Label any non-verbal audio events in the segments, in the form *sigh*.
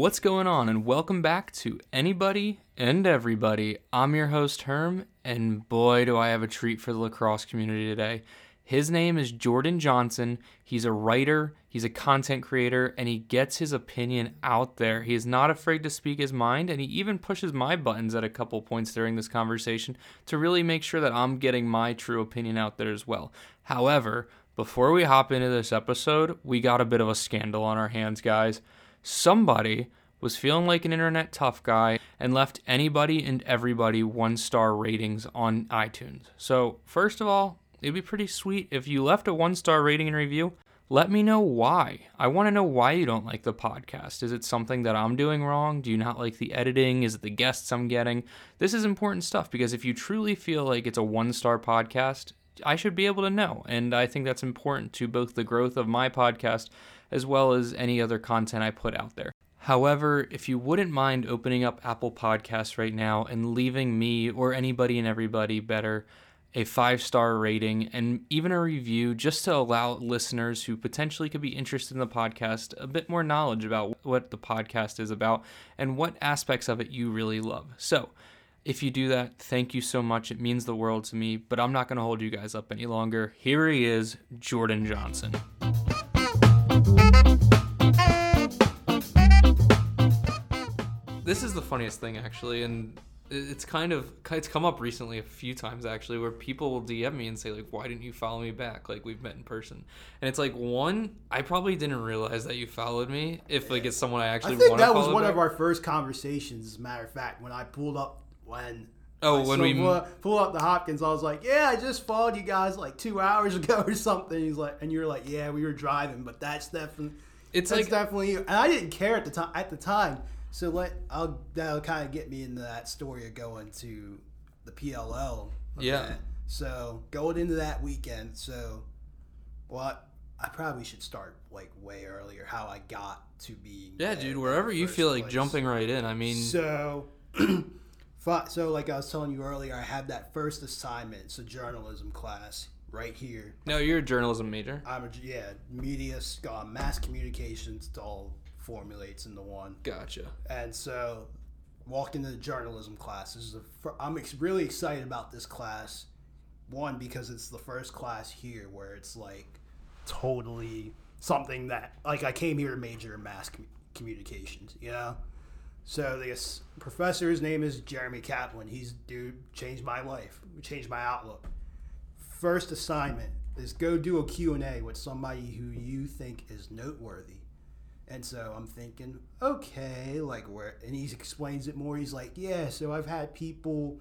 What's going on? And welcome back to Anybody and Everybody. I'm your host, Herm, and boy, do I have a treat for the lacrosse community today. His name is Jordan Johnson. He's a writer, he's a content creator, and he gets his opinion out there. He is not afraid to speak his mind, and he even pushes my buttons at a couple points during this conversation to really make sure that I'm getting my true opinion out there as well. However, before we hop into this episode, we got a bit of a scandal on our hands, guys. Somebody was feeling like an internet tough guy and left anybody and everybody one star ratings on iTunes. So, first of all, it'd be pretty sweet if you left a one star rating and review. Let me know why. I want to know why you don't like the podcast. Is it something that I'm doing wrong? Do you not like the editing? Is it the guests I'm getting? This is important stuff because if you truly feel like it's a one star podcast, I should be able to know. And I think that's important to both the growth of my podcast as well as any other content I put out there. However, if you wouldn't mind opening up Apple Podcasts right now and leaving me or anybody and everybody better a five star rating and even a review just to allow listeners who potentially could be interested in the podcast a bit more knowledge about what the podcast is about and what aspects of it you really love. So, if you do that, thank you so much. It means the world to me, but I'm not going to hold you guys up any longer. Here he is, Jordan Johnson. This is the funniest thing, actually, and it's kind of it's come up recently a few times actually where people will DM me and say like why didn't you follow me back like we've met in person and it's like one I probably didn't realize that you followed me if like it's someone I actually I think that was one back. of our first conversations. As a matter of fact, when I pulled up when Oh, I when we- pull, pull up the Hopkins, I was like, "Yeah, I just followed you guys like two hours *laughs* ago or something." He's like, and you're like, "Yeah, we were driving, but that's definitely It's that's like- definitely you." And I didn't care at the time. At the time, so let I'll that'll kind of get me into that story of going to the PLL. Yeah. So going into that weekend, so what I probably should start like way earlier. How I got to be yeah dude wherever you feel like jumping right in I mean so, *clears throat* so like I was telling you earlier, I had that first assignment. It's a journalism class right here. no you're a journalism major I'm a yeah media, uh, mass communications. All formulates into one. gotcha And so, walked into the journalism class. This is the fir- I'm ex- really excited about this class. One because it's the first class here where it's like totally something that like I came here to major in mass com- communications. You know. So this professor's name is Jeremy Kaplan. He's dude changed my life, changed my outlook. First assignment is go do a Q&A with somebody who you think is noteworthy. And so I'm thinking, okay, like where and he explains it more. He's like, Yeah, so I've had people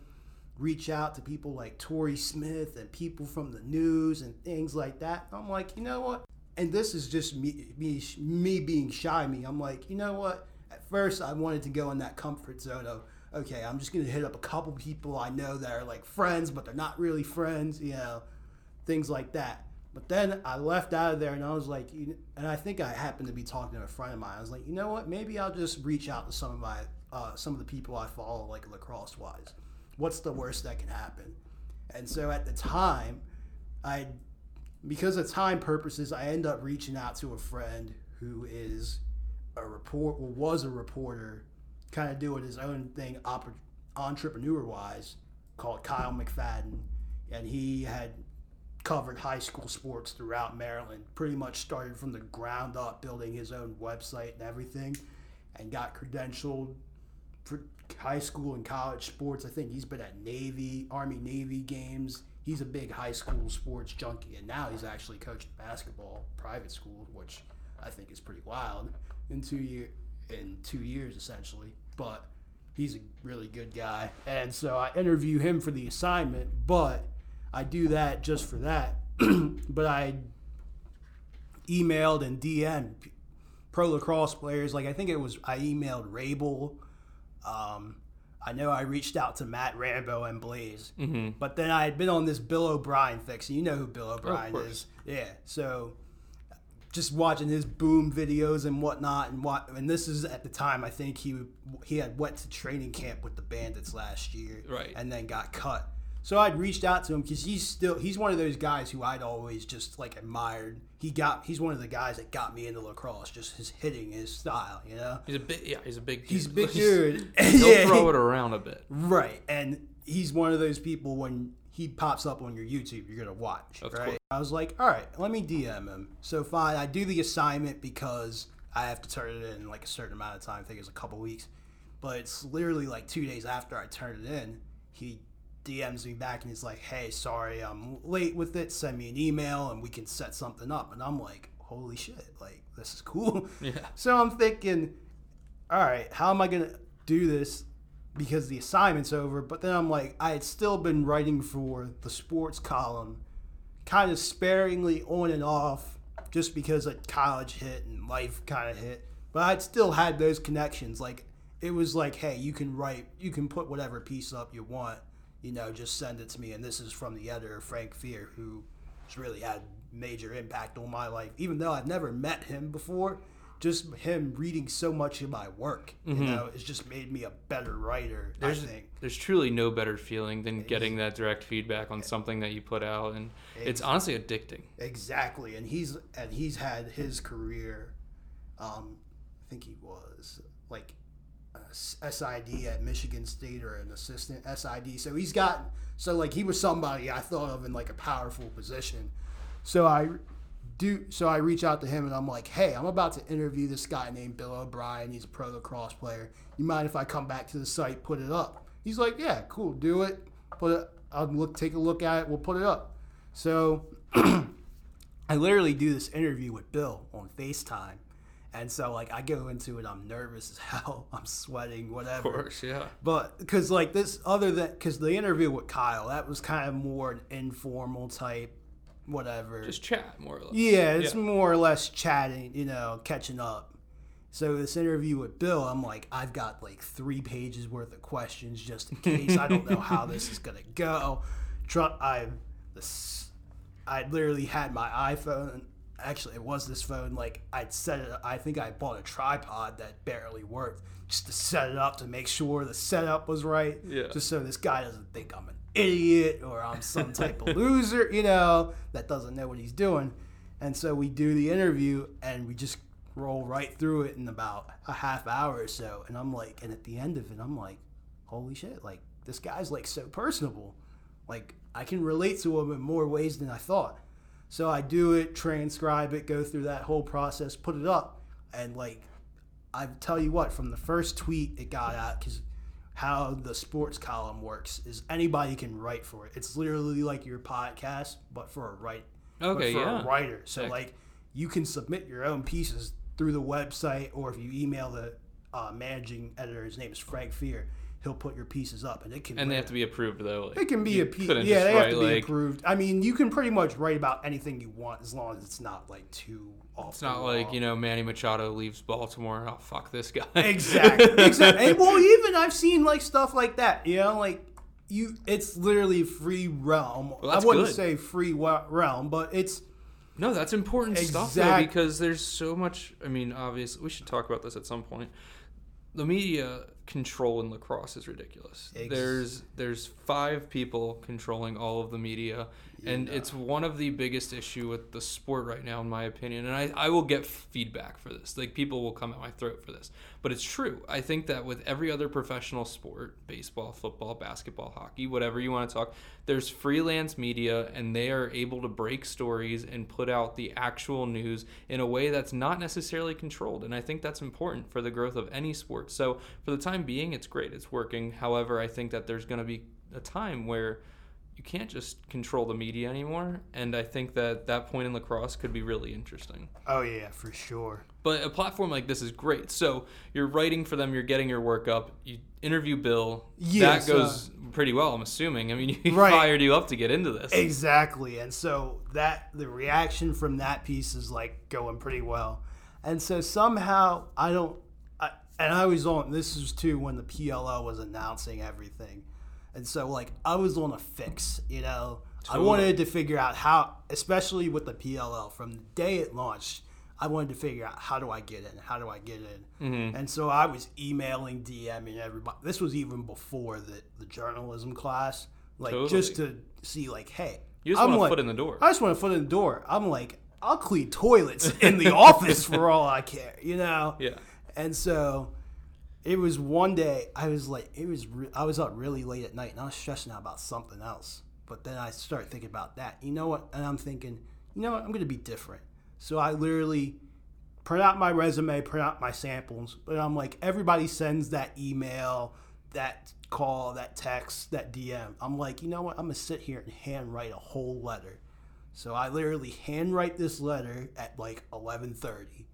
reach out to people like Tori Smith and people from the news and things like that. I'm like, you know what? And this is just me me, me being shy me. I'm like, you know what? At first I wanted to go in that comfort zone of okay, I'm just gonna hit up a couple people I know that are like friends, but they're not really friends, you know, things like that. But then I left out of there and I was like, you and I think I happened to be talking to a friend of mine. I was like, you know what? Maybe I'll just reach out to some of my uh, some of the people I follow, like lacrosse wise. What's the worst that can happen? And so at the time, I because of time purposes, I end up reaching out to a friend who is a report well, was a reporter, kind of doing his own thing, oper- entrepreneur wise, called Kyle McFadden, and he had covered high school sports throughout Maryland. Pretty much started from the ground up, building his own website and everything, and got credentialed for high school and college sports. I think he's been at Navy, Army Navy games. He's a big high school sports junkie, and now he's actually coaching basketball private school, which I think is pretty wild in two year in two years essentially. But he's a really good guy, and so I interview him for the assignment. But I do that just for that. *clears throat* but I emailed and DM'd pro lacrosse players. Like I think it was I emailed Rabil. Um, I know I reached out to Matt Rambo and Blaze, mm-hmm. but then I had been on this Bill O'Brien fix. and You know who Bill O'Brien course. is, yeah. So just watching his boom videos and whatnot, and what, and this is at the time I think he he had went to training camp with the Bandits last year, Right. and then got cut. So I'd reached out to him because he's still he's one of those guys who I'd always just like admired. He got he's one of the guys that got me into lacrosse, just his hitting, his style, you know. He's a big, yeah, he's a big. Dude. He's a big dude. *laughs* He'll Yeah. throw it around a bit. Right, and he's one of those people when he pops up on your YouTube, you're gonna watch. Of right? course. I was like, all right, let me DM him. So fine, I do the assignment because I have to turn it in like a certain amount of time. I think it's a couple weeks, but it's literally like two days after I turn it in, he DMs me back and he's like, hey, sorry, I'm late with it. Send me an email and we can set something up. And I'm like, holy shit, like this is cool. *laughs* Yeah. So I'm thinking, all right, how am I gonna do this? Because the assignment's over. But then I'm like, I had still been writing for the sports column, kind of sparingly on and off, just because like college hit and life kind of hit. But I'd still had those connections. Like it was like, hey, you can write, you can put whatever piece up you want. You know, just send it to me. And this is from the editor Frank Fear, who has really had major impact on my life. Even though I've never met him before, just him reading so much of my work, you know, it's just made me a better writer. There's I think. there's truly no better feeling than getting that direct feedback on something that you put out, and it's honestly addicting. Exactly, and he's and he's had his career. Um, I think he was like SID at Michigan State or an assistant SID. So he's got so like he was somebody I thought of in like a powerful position. So I do so I reach out to him and I'm like, hey, I'm about to interview this guy named Bill O'Brien. He's a pro lacrosse player. You mind if I come back to the site, put it up? He's like, yeah, cool, do it. Put it. I'll look, take a look at it. We'll put it up. So *clears throat* I literally do this interview with Bill on FaceTime. And so like I go into it, I'm nervous as *laughs* hell. I'm sweating, whatever. Of course, yeah. But because like this, other than because the interview with Kyle, that was kind of more an informal type, whatever. Just chat more or less. yeah, it's Yeah. more or less chatting, you know, catching up. So this interview with Bill, I'm like, I've got like three pages worth of questions just in case. I don't know how this is *laughs* gonna go. Tr- I, this, I literally had my iPhone. Actually, it was this phone. Like I'd set it. I think I bought a tripod that barely worked just to set it up to make sure the setup was right. Yeah. Just so this guy doesn't think I'm an idiot or I'm some type of loser, you know, that doesn't know what he's doing. And so we do the interview and we just roll right through it in about a half hour or so. And I'm like, and at the end of it, I'm like, holy shit, like this guy's like so personable. Like I can relate to him in more ways than I thought. So I do it, transcribe it, go through that whole process, put it up, and like I tell you what, from the first tweet it got out, because how the sports column works is anybody can write for it. It's literally like your podcast, but for a write, Okay, for yeah. a writer. So Heck. like you can submit your own pieces through the website, or if you email the uh, managing editor, his name is Frank Fear. He'll put your pieces up, and it can. And they have to be approved though. Like, It can be a piece. Yeah, they have to be like, approved. I mean, you can pretty much write about anything you want as long as it's not like too off. It's not like you know Manny Machado leaves Baltimore. Oh fuck this guy. *laughs* exactly, exactly. And, well, *laughs* even I've seen like stuff like that. You know, like you, it's literally free realm. Well, I wouldn't good. say free realm, but it's No, that's important stuff though because there's so much. I mean, obviously, we should talk about this at some point. The media control in lacrosse is ridiculous. There's there's five people controlling all of the media, and it's one of the biggest issue with the sport right now, in my opinion. And I, I will get feedback for this. Like people will come at my throat for this, but it's true. I think that with every other professional sport, baseball, football, basketball, hockey, whatever you want to talk, there's freelance media, and they are able to break stories and put out the actual news in a way that's not necessarily controlled. And I think that's important for the growth of any sport. So for the time being, it's great. It's working. However, I think that there's going to be a time where you can't just control the media anymore. And I think that that point in lacrosse could be really interesting. oh yeah, for sure. But a platform like this is great. So you're writing for them, you're getting your work up, you interview Bill. Yes, that uh, goes pretty well, I'm assuming. I mean, *laughs* he Right. fired you up to get into this. Exactly. And so that the reaction from that piece is like going pretty well. And so somehow I don't I, and I was on this is too when the PLL was announcing everything. And so like I was on a fix, you know. I wanted to figure out how especially with the PLL from the day it launched, I wanted to figure out how do I get in? How do I get in? Mm-hmm. And so I was emailing, DMing everybody. This was even before the, the journalism class. like Totally. just to see like, hey, You just I'm want a like- foot in the door. I just want a foot in the door. I'm like, I'll clean toilets in the *laughs* office for all I care, you know. yeah. And so it was one day I was like, it was re- I was up really late at night and I was stressing out about something else. But then I started thinking about that. You know what? And I'm thinking, you know what? I'm gonna be different. So I literally print out my resume, print out my samples. But I'm like, everybody sends that email, that call, that text, that DM. I'm like, you know what? I'm gonna sit here and handwrite a whole letter. So I literally handwrite this letter at like 11:30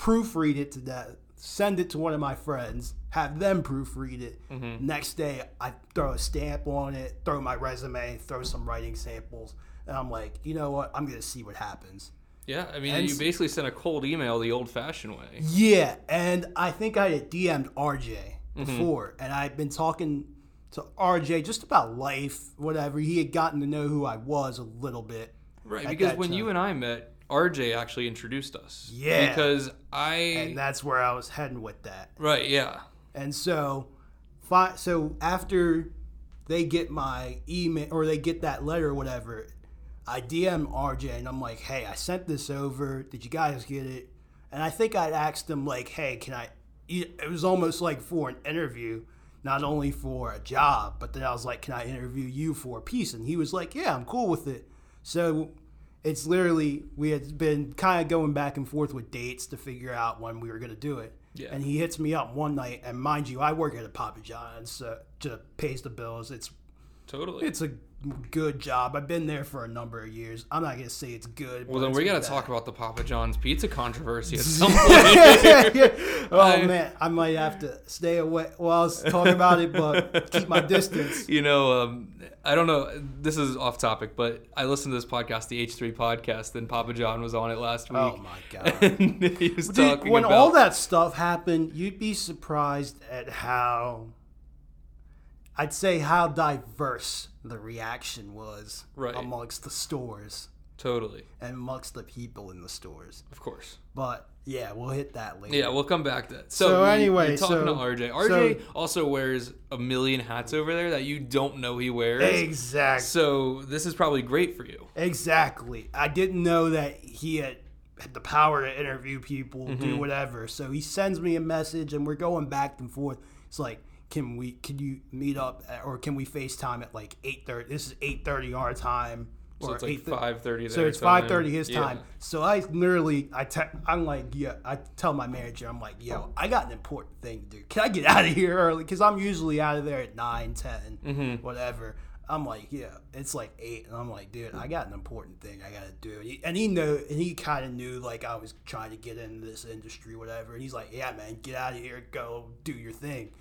proofread it to that, send it to one of my friends, have them proofread it. Mm-hmm. Next day, I throw a stamp on it, throw my resume, throw some writing samples, and I'm like, you know what? I'm gonna see what happens. Yeah. I mean, And you basically sent a cold email the old-fashioned way. Yeah, and I think I had DM'd RJ Mm-hmm. before, and I'd been talking to RJ just about life, whatever. He had gotten to know who I was a little bit. Right. Because when time. you and I met, RJ actually introduced us. Yeah. Because I. and that's where I was heading with that. right. Yeah. And so, fi- so after they get my email or they get that letter or whatever, I DM RJ and I'm like, hey, I sent this over. Did you guys get it? And I think I'd asked them like, hey, can I? It was almost like for an interview, not only for a job, but then I was like, can I interview you for a piece? And he was like, yeah, I'm cool with it. So it's literally we had been kind of going back and forth with dates to figure out when we were going to do it. Yeah. And he hits me up one night, and mind you, I work at a Papa John's, uh, so just pays the bills. It's Totally. it's a good job. I've been there for a number of years. I'm not gonna say it's good. well, but then we got to talk about the Papa John's pizza controversy at *laughs* some *laughs* point. oh I- man, I might have to stay away while I was talking about it, but keep my distance. *laughs* you know, um, I don't know. This is off topic, but I listened to this podcast, the H3 podcast, and Papa John was on it last week. Oh my god. He was Dude, talking when about all that stuff happened, you'd be surprised at how I'd say how diverse the reaction was Right. amongst the stores totally, and amongst the people in the stores. of course. But yeah, we'll hit that later. Yeah, we'll come back to that. So, So you- anyway, you're talking so- to RJ. RJ also wears a million hats over there that you don't know he wears. Exactly. So this is probably great for you. Exactly. I didn't know that he had, had the power to interview people, do Mm-hmm. whatever. So he sends me a message, and we're going back and forth. It's like, can we? Can you meet up, at, or can we FaceTime at like eight thirty? This is eight thirty our time. So or it's like 8:30 five thirty. So it's five thirty his Yeah. time. So I literally, I te- I'm like, yeah, I tell my manager, I'm like, yo, I got an important thing to do. Can I get out of here early? Because I'm usually out of there at 9, 10, Mm-hmm. whatever. I'm like, yeah, it's like eight, and I'm like, dude, I got an important thing I gotta do. And he, and he know, and he kind of knew like I was trying to get into this industry, whatever. And he's like, yeah, man, get out of here, go do your thing.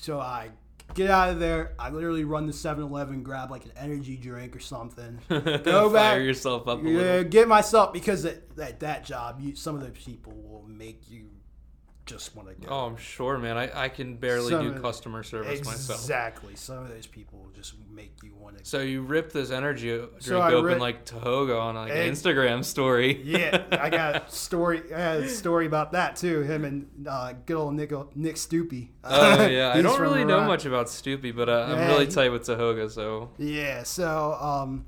So I get out of there. I literally run to 7-Eleven, grab like an energy drink or something. *laughs* Go back. Fire yourself up a Yeah, little. get myself because at, at that job, you, some of those people will make you just want to go. Oh, I'm sure, man. I, I can barely Some do customer service myself. exactly. Some of those people just make you want to. So you ripped this energy drink So open rip- like Tehoka on like an Instagram story. yeah, I *laughs* got a story. I had a story about that too. Him and uh, good old Nick, Nick Stoopy. Oh yeah, *laughs* I don't really know much about Stoopy, but uh, I'm really tight with Tehoka. So Yeah, so um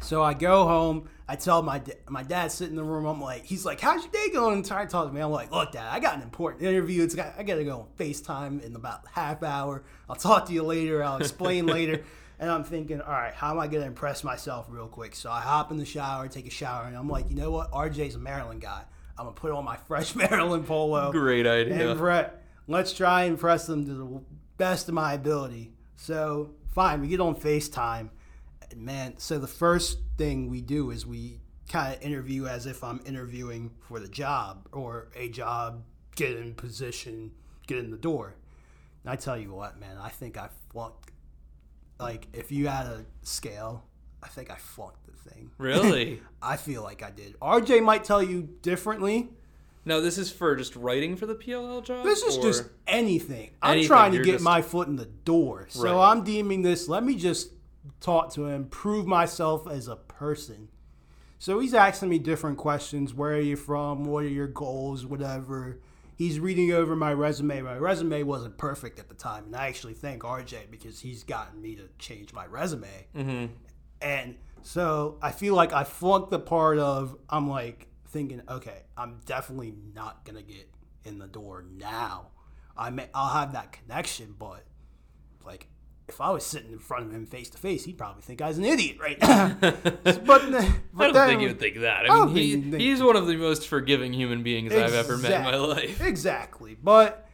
so I go home, I tell my my dad sitting in the room, I'm like, he's like, How's your day going? And trying to talk to me. I'm like, look, dad, I got an important interview. It's got I gotta go on FaceTime in about half hour. I'll talk to you later, I'll explain later. *laughs* And I'm thinking, all right, how am I gonna impress myself real quick? So I hop in the shower, take a shower, and I'm like, you know what? RJ's a Maryland guy. I'm gonna put on my fresh *laughs* Maryland polo. great idea. And Brett, let's try and impress them to the best of my ability. So fine, we get on FaceTime. And man, so the first thing we do is we kind of interview as if I'm interviewing for the job or a job, get in position, get in the door. And I tell you what, man, I think I flunked. Like, if you had a scale, I think I flunked the thing. *laughs* Really? I feel like I did. RJ might tell you differently. no, this is for just writing for the PLL job. This is just anything. I'm Anything, trying to you're get just- my foot in the door. So Right. I'm deeming this, let me just talk to him, prove myself as a person. So he's asking me different questions. Where are you from? What are your goals? Whatever. He's reading over my resume. My resume wasn't perfect at the time, and I actually thank RJ because he's gotten me to change my resume. Mm-hmm. And so I feel like I flunked the part of I'm like thinking, okay, I'm definitely not gonna get in the door now. I may I'll have that connection, but like if I was sitting in front of him face to face, he'd probably think I was an idiot right *laughs* now. but, *laughs* but I don't think he would think that. I I mean, he, think he's one of the most forgiving human beings I've ever met in my life. *laughs* Exactly. But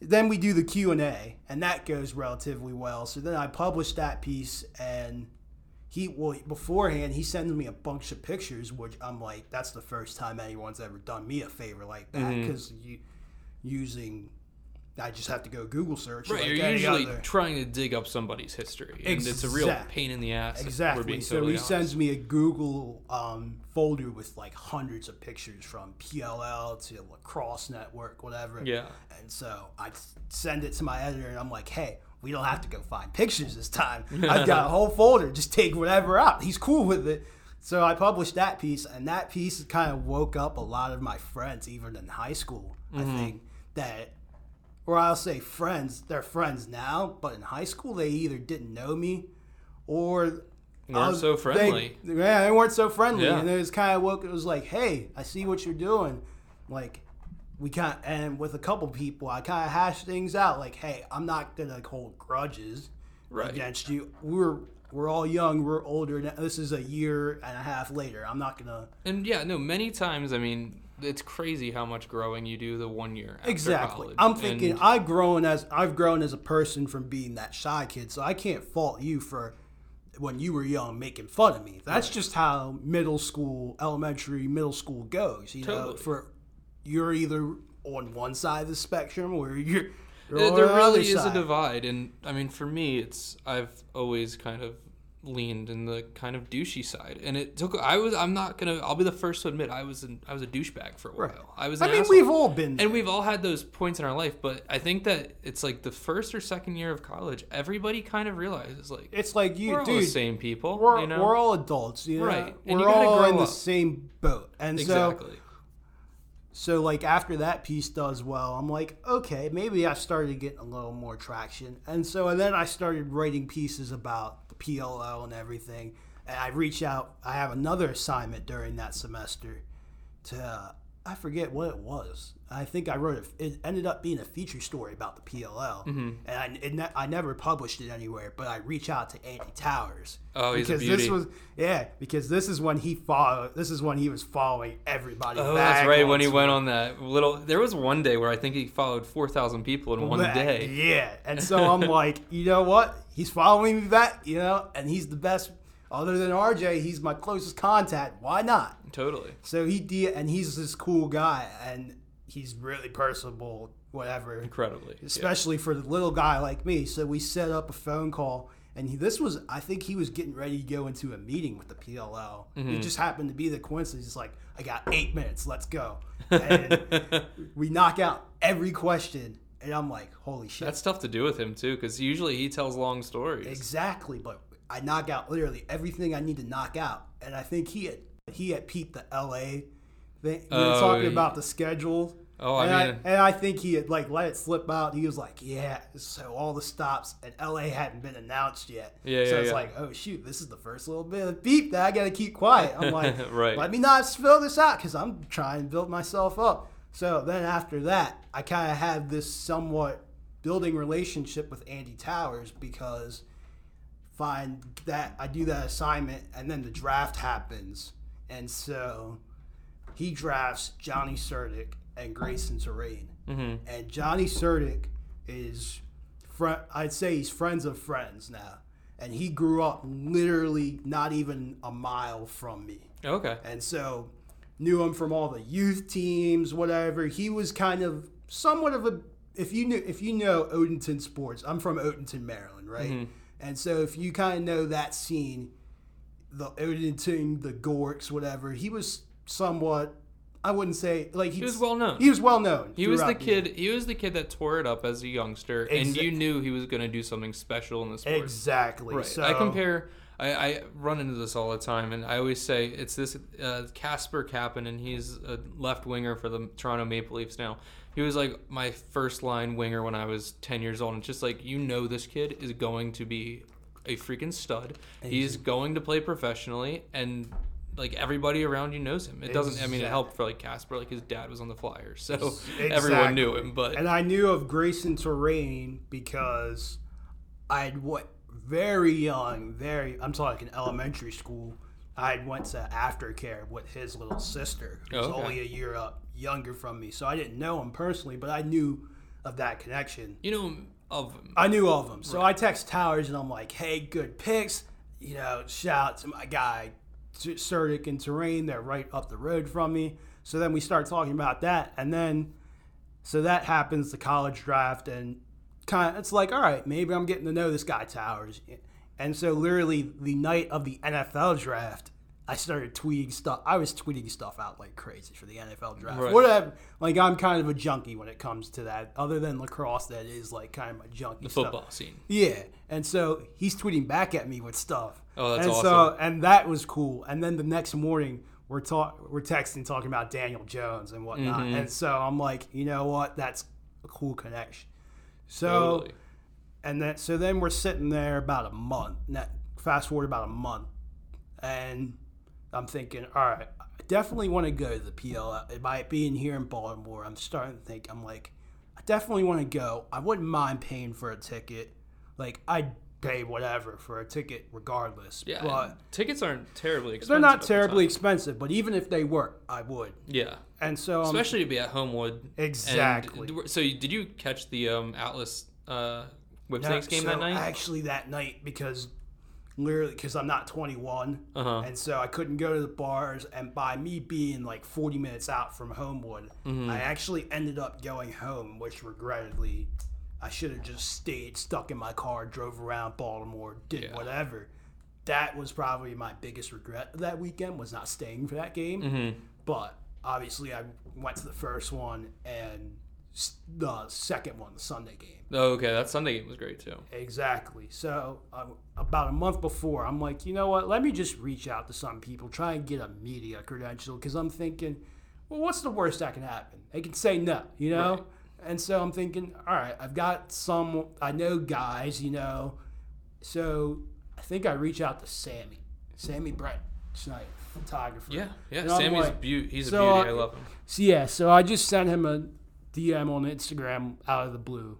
then we do the Q&A and that goes relatively well. So then I published that piece and he well beforehand he sends me a bunch of pictures which I'm like that's the first time anyone's ever done me a favor like that Mm-hmm. cuz you using I just have to go Google search Right, like you're usually trying to dig up somebody's history, and it's a real pain in the ass. Exactly. So totally he honest. sends me a Google um, folder with like hundreds of pictures from PLL to Lacrosse Network, whatever. Yeah. And so I send it to my editor, and I'm like, "Hey, we don't have to go find pictures this time. I've got a whole folder. Just take whatever out." He's cool with it. So I published that piece, and that piece kind of woke up a lot of my friends, even in high school. I think that or I'll say friends, they're friends now, but in high school they either didn't know me or Weren't was- so they- friendly. yeah, they weren't so friendly, Yeah. and it was kind of woke. It was like, hey, I see what you're doing, like. We kind and with a couple people, I kind of hashed things out. Like, hey, I'm not gonna hold grudges Right. against you. We're we're all young. We're older. Now. This is a year and a half later. I'm not gonna And yeah, no, many times, I mean, it's crazy how much growing you do the one year after Exactly. college. I'm thinking And- I've grown as I've grown as a person from being that shy kid, so I can't fault you for when you were young making fun of me. That's just how middle school, elementary, middle school goes. You know, for you're either on one side of the spectrum or you're, *laughs* you're there there really is a divide, and I mean, for me, it's I've always kind of leaned in the kind of douchey side, and it took. I was. I'm not gonna. I'll be the first to admit I was. An, I was a douchebag for a while. Right. I was. I An mean, asshole. we've all been. and we've all had those points in our life, but I think that it's like the first or second year of college, everybody kind of realizes like it's like you, we're all dude. the same people, We're, you know? we're all adults, you know. Right. And We're all in the same boat, and so. So like after that piece does well, I'm like, okay, maybe I started getting a little more traction. And so and then I started writing pieces about PLL and everything. And I reach out. I have another assignment during that semester to uh, I forget what it was. I think I wrote a, it ended up being a feature story about the PLL, Mm-hmm. and I it ne- I never published it anywhere. But I reach out to Andy Towers. Oh, he's a because beauty. this was yeah because this is when he followed. This is when he was following everybody. Oh, back that's right. When he went on that little, there was one day where I think he followed four thousand people in one back. day. Yeah. And so I'm like, you know what? He's following me back, you know, and he's the best. Other than RJ, he's my closest contact. Why not? Totally. So he did, and he's this cool guy, and he's really personable, whatever. Incredibly. Yeah. Especially for the little guy like me. So we set up a phone call, and he, this was, I think he was getting ready to go into a meeting with the PLL. Mm-hmm. It just happened to be the coincidence. He's like, I got eight minutes, let's go. *laughs* And we knock out every question, and I'm like, holy shit. That's tough to do with him too, because usually he tells long stories. Exactly, but I knock out literally everything I need to knock out, and I think he had he had peeped the L.A. thing. We were Oh, talking yeah. about the schedule. Oh, I and I, mean- and I think he had like let it slip out. He was like, "Yeah." So all the stops and L.A. hadn't been announced yet. Yeah, So yeah, it's yeah. like, "Oh shoot, this is the first little bit of beep that I got to keep quiet." I'm *laughs* like, Right. Let me not spill this out because I'm trying to build myself up. So then after that, I kind of had this somewhat building relationship with Andy Towers because find that I do that assignment and then the draft happens. And so he drafts Johnny Surdick and Grayson Terrain. Mhm. And Johnny Surdick is, fr- I'd say he's friends of friends now. And he grew up literally not even a mile from me. Okay. And so knew him from all the youth teams, whatever. He was kind of somewhat of a if you knew if you know Odenton sports, I'm from Odenton, Maryland, right? Mm-hmm. And so if you kind of know that scene, the Odenton, the Gorks, whatever, he was somewhat I wouldn't say like He was well known. He was well known. He was the kid. He was the kid that tore it up as a youngster, and you knew he was going to do something special in the sport. Exactly. Right. So I compare. I, I run into this all the time, and I always say it's this uh, Casper and He's a left winger for the Toronto Maple Leafs now. He was like my first line winger when I was 10 years old. And it's just like, you know, this kid is going to be a freaking stud. He's going to play professionally, and like everybody around you knows him. It doesn't, I mean, it helped for like Casper, like his dad was on the Flyers. So Exactly. *laughs* everyone knew him. But And I knew of Grayson Terrain because I went very young, very I'm talking elementary school. I went to aftercare with his little sister, who was Oh, okay. only a year up younger from me. So I didn't know him personally, but I knew of that connection. you know of him. I knew of him. So I text Towers and I'm like, hey, good picks. You know, shout out to my guy, Surdick and Terrain. They're right up the road from me. So then we start talking about that. And then, so that happens, the college draft. And kind of, it's like, all right, maybe I'm getting to know this guy, Towers. And so literally the night of the NFL draft, I started tweeting stuff. I was tweeting stuff out like crazy for the NFL draft. Right. Whatever. Like I'm kind of a junkie when it comes to that. Other than lacrosse, that is like kind of a junkie The stuff. football scene. Yeah, and so he's tweeting back at me with stuff. Oh, that's and awesome. So, and that was cool. And then the next morning, we're talk, we're texting, talking about Daniel Jones and whatnot. Mm-hmm. And so I'm like, you know what? That's a cool connection. So, Totally. and then so then we're sitting there about a month. Now, fast forward about a month, and I'm thinking, all right, I definitely want to go to the PLL. It might be in here in Baltimore. I'm starting to think. I'm like, I definitely want to go. I wouldn't mind paying for a ticket. Like I'd pay whatever for a ticket regardless. Yeah. but tickets aren't terribly expensive. they're not at the terribly expensive. But even if they were, I would. Yeah. And so, um, Especially to be at Homewood. And- Exactly. so did you catch the um, Atlas uh, Whip No, Snakes game that night? Actually, that night because literally because I'm not 21, Uh-huh. and so I couldn't go to the bars. And by me being like 40 minutes out from Homewood, Mm-hmm. I actually ended up going home, which regrettably I should have just stayed stuck in my car, drove around Baltimore, did Yeah. whatever. That was probably my biggest regret that weekend was not staying for that game. Mm-hmm. But obviously, I went to the first one and the second one, the Sunday game. Oh, okay, that Sunday game was great too. Exactly. So uh, about a month before, I'm like, you know what? Let me just reach out to some people, try and get a media credential, because I'm thinking, well, what's the worst that can happen? They can say no, you know. Right. And so I'm thinking, all right, I've got some, I know guys, you know. So I think I reach out to Sammy, Sammy Brett Snipe, photographer. Yeah, yeah. And Sammy's like- beau- he's so, a beauty. uh, I love him. So yeah, so I just sent him a DM on Instagram out of the blue.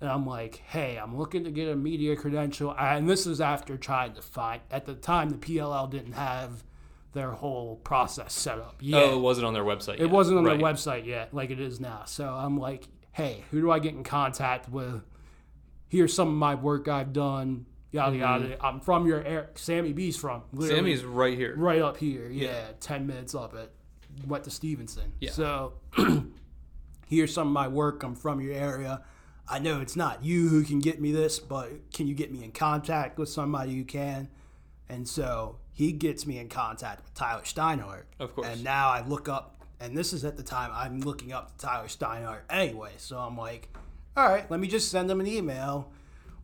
And I'm like, hey, I'm looking to get a media credential. And this was after trying to find, at the time, the PLL didn't have their whole process set up yet. Oh, it wasn't on their website. it wasn't on right. their website yet, like it is now. So I'm like, hey, who do I get in contact with? Here's some of my work I've done, yada, mm-hmm. yada. I'm from your area. Sammy B's from. Sammy's right here. right up here. Yeah, ten minutes up at went to Stevenson. Yeah. So *clears throat* here's some of my work. I'm from your area. I know it's not you who can get me this, but can you get me in contact with somebody who can? And so he gets me in contact with Tyler Steinhardt. Of course. And now I look up, and this is at the time I'm looking up to Tyler Steinhardt anyway. So I'm like, all right, let me just send him an email,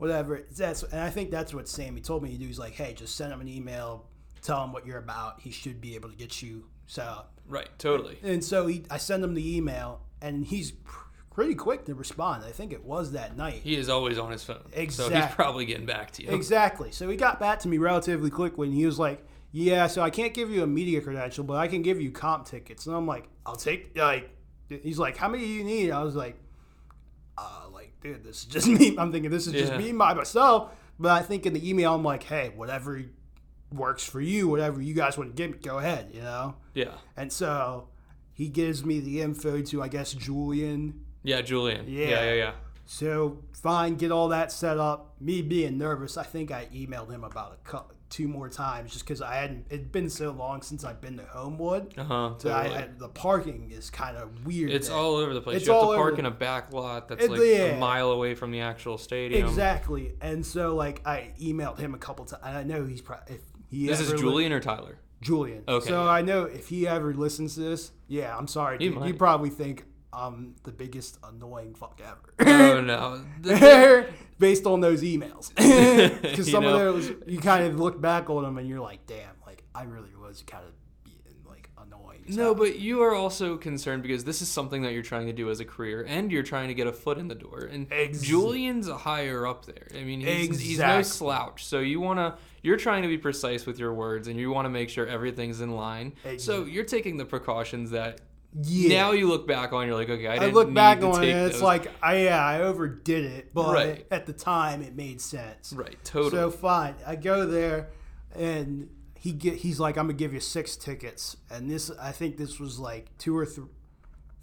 whatever. That's and I think that's what Sammy told me to do. He's like, hey, just send him an email, tell him what you're about. He should be able to get you set up. Right, totally. And so he, I send him the email, and he's pretty quick to respond. I think it was that night. He is always on his phone. Exactly. So he's probably getting back to you. Exactly. So he got back to me relatively quickly, and he was like, "Yeah, so I can't give you a media credential, but I can give you comp tickets." And I'm like, "I'll take like." He's like, "How many do you need?" I was like, "Uh, like, dude, this is just *laughs* me." I'm thinking this is just Yeah. me by myself. But I think in the email, I'm like, "Hey, whatever works for you, whatever you guys want to give me, go ahead," you know. Yeah. And so he gives me the info to, I guess, Julian. Yeah, Julian. Yeah. Yeah, yeah, yeah. So fine, get all that set up. Me being nervous, I think I emailed him about a cou- two more times just because I hadn't. It'd been so long since I've been to Homewood. Uh huh. So Totally. I, the parking is kind of weird. It's there. all over the place. It's you have all to park in a back lot that's It- like yeah. a mile away from the actual stadium. exactly. And so like I emailed him a couple times. And I know he's probably if he This is ever li- Julian or Tyler? Julian. Okay. So I know if he ever listens to this, yeah, I'm sorry. He Dude. You probably think I'm the biggest annoying fuck ever. oh no. *laughs* Based on those emails. *laughs* *laughs* Because some know? of those, you kind of look back on them and you're like, damn, like I really was kind of being like annoying No, but you are also concerned because this is something that you're trying to do as a career, and you're trying to get a foot in the door. And Ex- Julian's higher up there. I mean, he's, he's no slouch. So you want to, you're trying to be precise with your words, and you want to make sure everything's in line. Ex- So you're taking the precautions that yeah. now you look back on, you're like, okay, I I didn't look back to on it, it's those. like, I yeah, I overdid it, but Right. at the time it made sense. right, totally. So fine, I go there, and he get he's like, I'm gonna give you six tickets, and this I think this was like two or th-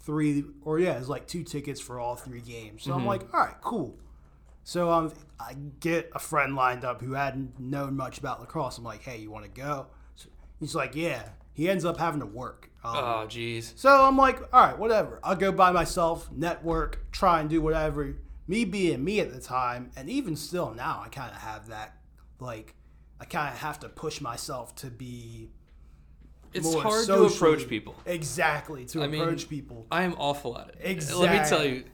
three, or yeah, it's like two tickets for all three games. So Mm-hmm. I'm like, all right, cool. So um, I get a friend lined up who hadn't known much about lacrosse. I'm like, hey, you want to go? So he's like, yeah. He ends up having to work. Um, oh, jeez. so I'm like, all right, whatever. I'll go by myself, network, try and do whatever. Me being me at the time, and even still now, I kind of have that, like, I kind of have to push myself to be It's more hard to socially- approach people. Exactly, to I mean, approach people. I am awful at it. Exactly. Let me tell you,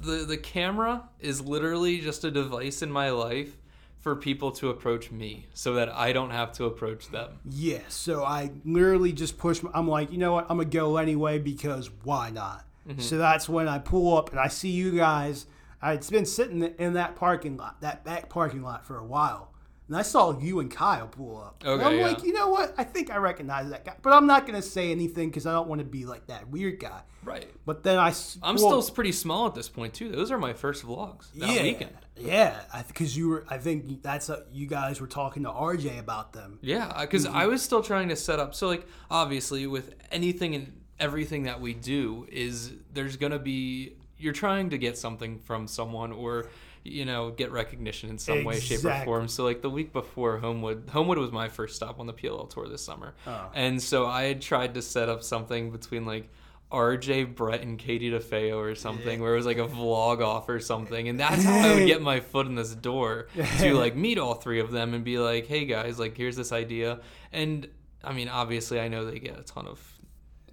the the camera is literally just a device in my life for people to approach me, so that I don't have to approach them. Yeah, so I literally just push. My, I'm like, you know what? I'm gonna go anyway because why not? Mm-hmm. So that's when I pull up and I see you guys. I'd been sitting in that parking lot, that back parking lot for a while, and I saw you and Kyle pull up. And Okay, I'm yeah. like, you know what? I think I recognize that guy, but I'm not gonna say anything because I don't want to be like that weird guy. Right. But then I, I'm well, still pretty small at this point too. Those are my first vlogs that yeah, weekend. Yeah, because you were. I think that's uh you guys were talking to RJ about them. Yeah, because Mm-hmm. I was still trying to set up. So like, obviously, with anything and everything that we do, is there's gonna be you're trying to get something from someone or you know get recognition in some way, shape, or form. So like the week before Homewood, Homewood was my first stop on the PLL tour this summer, Oh. and so I had tried to set up something between like. RJ, Brett, and Katie DeFeo or something, where it was like a vlog off or something, and that's how I would get my foot in this door *laughs* to like meet all three of them and be like, "Hey guys, like here's this idea." And I mean, obviously, I know they get a ton of.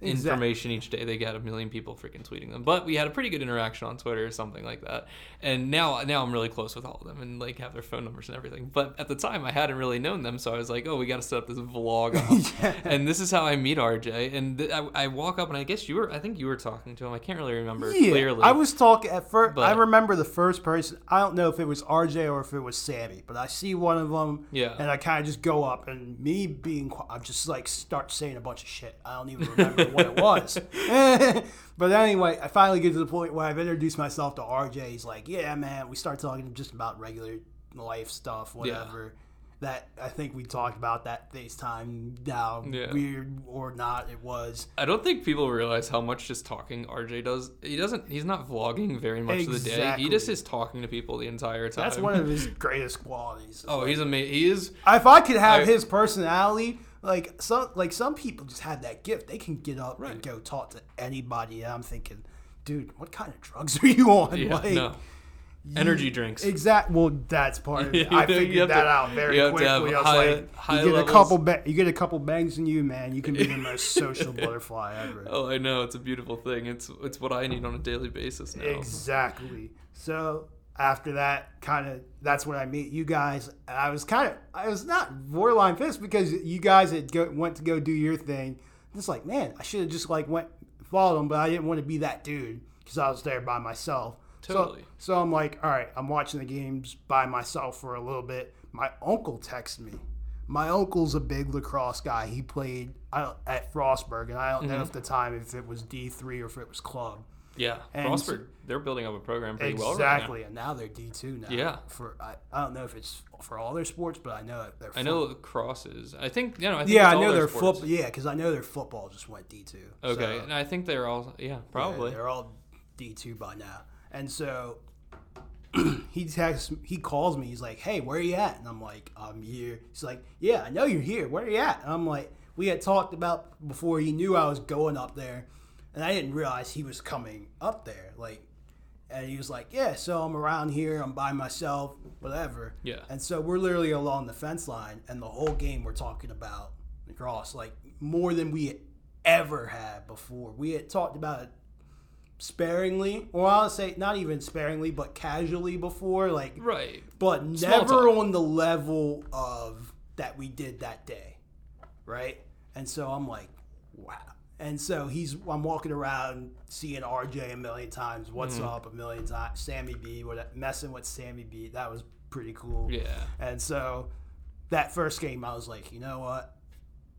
Information each day. They get a million people freaking tweeting them, but we had a pretty good interaction on Twitter or something like that. And now, now I'm really close with all of them and like have their phone numbers and everything. But at the time, I hadn't really known them, so I was like, "Oh, we got to set up this vlog." *laughs* Off. And this is how I meet RJ. And th- I, I walk up, and I guess you were, I think you were talking to him. I can't really remember Yeah, clearly. I was talking at first. I remember the first person. I don't know if it was RJ or if it was Sammy, but I see one of them. Yeah. And I kind of just go up, and me being, I'm just like start saying a bunch of shit. I don't even remember *laughs* what it was. *laughs* but anyway, I finally get to the point where I've introduced myself to RJ. He's like, "Yeah, man." We start talking just about regular life stuff, whatever. That I think we talked about that FaceTime. Now, Yeah. weird or not, it was. I don't think people realize how much just talking RJ does. He doesn't. He's not vlogging very much of the day. He just is talking to people the entire time. That's one of his *laughs* greatest qualities. Oh, he's amazing. He is. If I could have I- his personality, like some like some people just have that gift. They can get up and go talk to anybody. And I'm thinking, dude, what kind of drugs *laughs* are you on? Yeah, like, no. Energy drinks. Exact. Well, that's part of it. *laughs* I figured you that to- out very you quickly. I was high- like, high you get levels. a couple, ba- you get a couple bangs in you, man. You can be the most *laughs* social butterfly ever. Oh, I know. It's a beautiful thing. It's it's what I need on a daily basis now. Exactly. So after that, kind of, that's when I meet you guys. And I was kind of, I was not borderline pissed because you guys had go, went to go do your thing. It's like, man, I should have just like went followed them, but I didn't want to be that dude because I was there by myself. So- Totally. So, I'm like, all right, I'm watching the games by myself for a little bit. My uncle texted me. My uncle's a big lacrosse guy. He played at Frostburg, and I don't Mm-hmm. know at the time if it was D3 or if it was club. Yeah, And Frostburg. They're building up a program pretty well right now. Exactly, and now they're D two now. Yeah. For I, I don't know if it's for all their sports, but I know they're. I know lacrosse is. I think you know. I think Yeah, I know their football. Yeah, because I know their football just went D two. Okay, and I think they're all. Yeah, probably. they're all D two by now, and so. *clears throat* he texts, he calls me. He's like, "Hey, where are you at?" And I'm like, "I'm here." He's like, "Yeah, I know you're here. Where are you at?" And I'm like, "We had talked about before. He knew I was going up there, and I didn't realize he was coming up there. Like, and he was like, "Yeah, so I'm around here. I'm by myself, whatever." Yeah. And so we're literally along the fence line, and the whole game we're talking about lacrosse, like more than we ever had before. We had talked about it sparingly, or I'll say not even sparingly, but casually before, like, Right. but never on the level of that we did that day, right? And so I'm like, wow. And so he's I'm walking around seeing RJ a million times. What's Mm-hmm. up a million times? Sammy B, what messing with Sammy B. That was pretty cool. Yeah. And so that first game, I was like, you know what?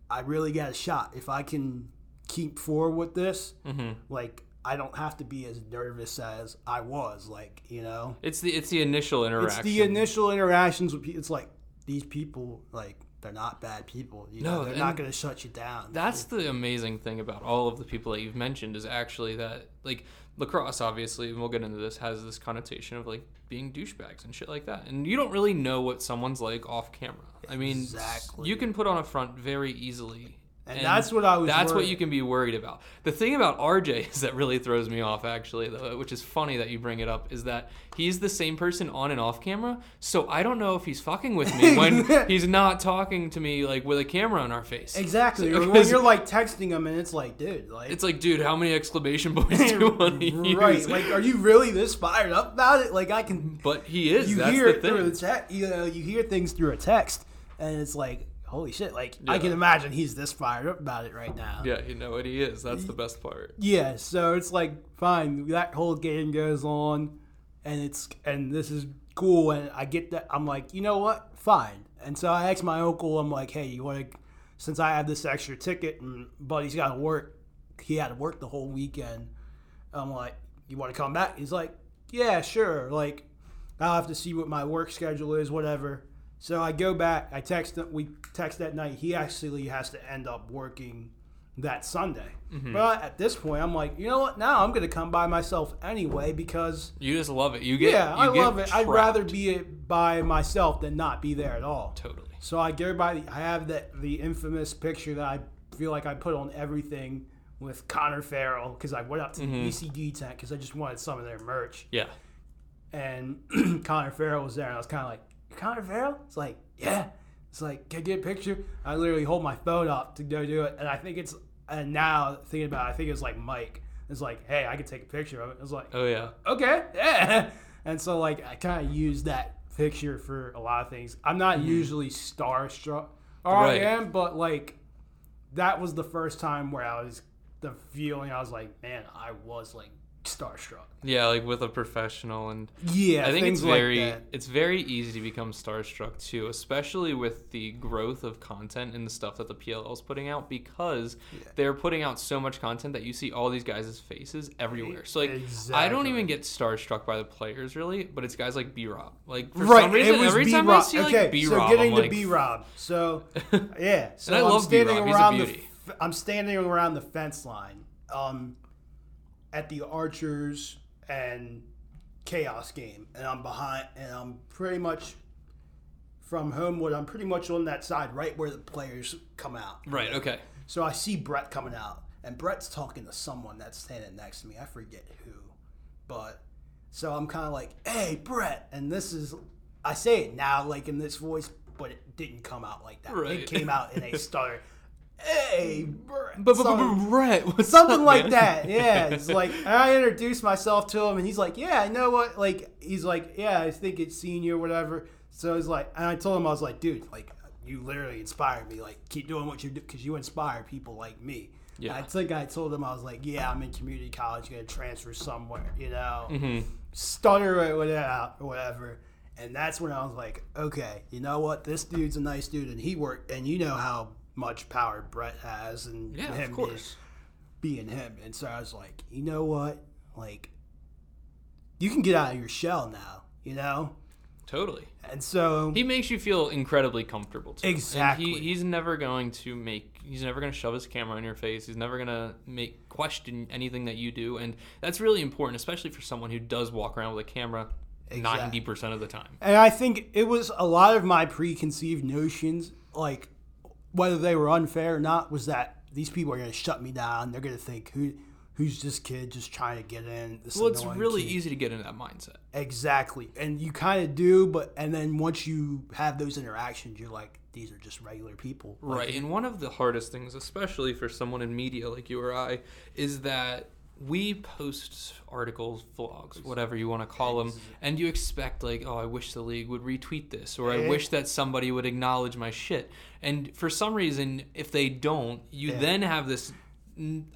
I really got a shot. If I can keep forward with this, Mm-hmm. like I don't have to be as nervous as I was. Like you know, It's the it's the initial interaction. it's the initial interactions with people. It's like these people, like they're not bad people. You know, No, they're not going to shut you down. That's the amazing thing about all of the people that you've mentioned is actually that like lacrosse obviously and we'll get into this has this connotation of like being douchebags and shit like that and you don't really know what someone's like off camera i mean Exactly. you can put on a front very easily And that's what I was that's what you can be worried about the thing about rj *laughs* is that really throws me off actually though which is funny that you bring it up is that he's the same person on and off camera so i don't know if he's fucking with me when *laughs* he's not talking to me like with a camera on our face exactly. So- when you're like texting him, and it's like, dude, like it's like, dude, how many exclamation points do you *laughs* want to use? right. Like, are you really this fired up about it? Like, I can. but he is. You That's hear it through the text. You know, you hear things through a text, and it's like, holy shit! Like, I can imagine he's this fired up about it right now. Yeah, you know what he is. That's the best part. Yeah, so it's like fine. That whole game goes on, and it's and this is cool. And I get that. I'm like, you know what? Fine. And so I asked my uncle. I'm like, hey, you want to? Since I have this extra ticket, and buddy's got to work. He had to work the whole weekend. I'm like, you want to come back? He's like, yeah, sure. Like, I'll have to see what my work schedule is, whatever. So I go back. I text. We text that night. He actually has to end up working that Sunday. But at this point, I'm like, you know what? Now I'm gonna come by myself anyway because You just love it. You get. yeah, you I get love it. I'd rather be by myself than not be there at all. Totally. So I go by. The, I have that the infamous picture that I feel like I put on everything with Connor Farrell because I went up to Mm-hmm. the ECD tent because I just wanted some of their merch Yeah. and *clears throat* Connor Farrell was there, and I was kind of like, Connor Farrell? It's like, yeah. It's like, can I get a picture? I literally hold my phone up to go do it, and I think it's, and now thinking about it, I think it was like Mike. It's like, hey, I could take a picture of it. It's like, Oh yeah. okay, yeah. *laughs* And so like, I kind of use that picture for a lot of things. I'm not mm-hmm. usually starstruck, or Right. I am, but like, that was the first time where I was the feeling I was like, man, I was like starstruck. Yeah, like with a professional and Yeah, I think it's very like it's very easy to become starstruck too, especially with the growth of content and the stuff that the PLL is putting out because they're putting out so much content that you see all these guys' faces everywhere. So like I don't even get starstruck by the players really, but it's guys like B Rob. Like for right, some reason every time I B-Rob. see okay, like B so getting I'm to like, B Rob. So *laughs* yeah, so I am love standing B-Rob. He's a around the. beauty. f- I'm standing around the fence line, um, at the Archers and Chaos game, and I'm behind, and I'm pretty much from Homewood. I'm pretty much on that side, right where the players come out. Right, okay. So I see Brett coming out, and Brett's talking to someone that's standing next to me. I forget who, but so I'm kind of like, "Hey, Brett," and this is I say it now like in this voice, but it didn't come out like that. Right. It came out in a *laughs* stutter. Hey, Brett. But, but, Something- but Brett, what's something up, like man? that. *laughs* Yeah, it's like I introduced myself to him, and he's like, "Yeah, I know what." Like he's like, "Yeah, I think it's senior, whatever." So it's like, and I told him I was like, "Dude, like you literally inspired me. Like keep doing what you do because you inspire people like me." Yeah. I think I told him I was like, "Yeah, I'm in community college, gonna transfer somewhere, you know." Mm-hmm. Stutter it out or whatever. And that's when I was like, okay, you know what? This dude's a nice dude, and he worked, and you know how much power Brett has, and Yeah, him of course. being him. And so I was like, you know what? Like, you can get out of your shell now, you know? Totally. And so, He makes you feel incredibly comfortable too. Exactly. he, he's never going to make he's never going to shove his camera in your face. He's never going to make question anything that you do and that's really important especially for someone who does walk around with a camera Exactly. 90% of the time. and I think it was a lot of my preconceived notions, like whether they were unfair or not, was that these people are going to shut me down. They're going to think, who, who's this kid just trying to get in? This Well, it's really kid?" easy to get into that mindset. Exactly. And you kind of do, but, and then once you have those interactions, you're like, these are just regular people. Like, Right. And one of the hardest things, especially for someone in media like you or I, is that we post articles, vlogs, whatever you want to call them, and you expect, like, oh, I wish the league would retweet this, or I eh? wish that somebody would acknowledge my shit. And for some reason, if they don't, you Yeah. then have this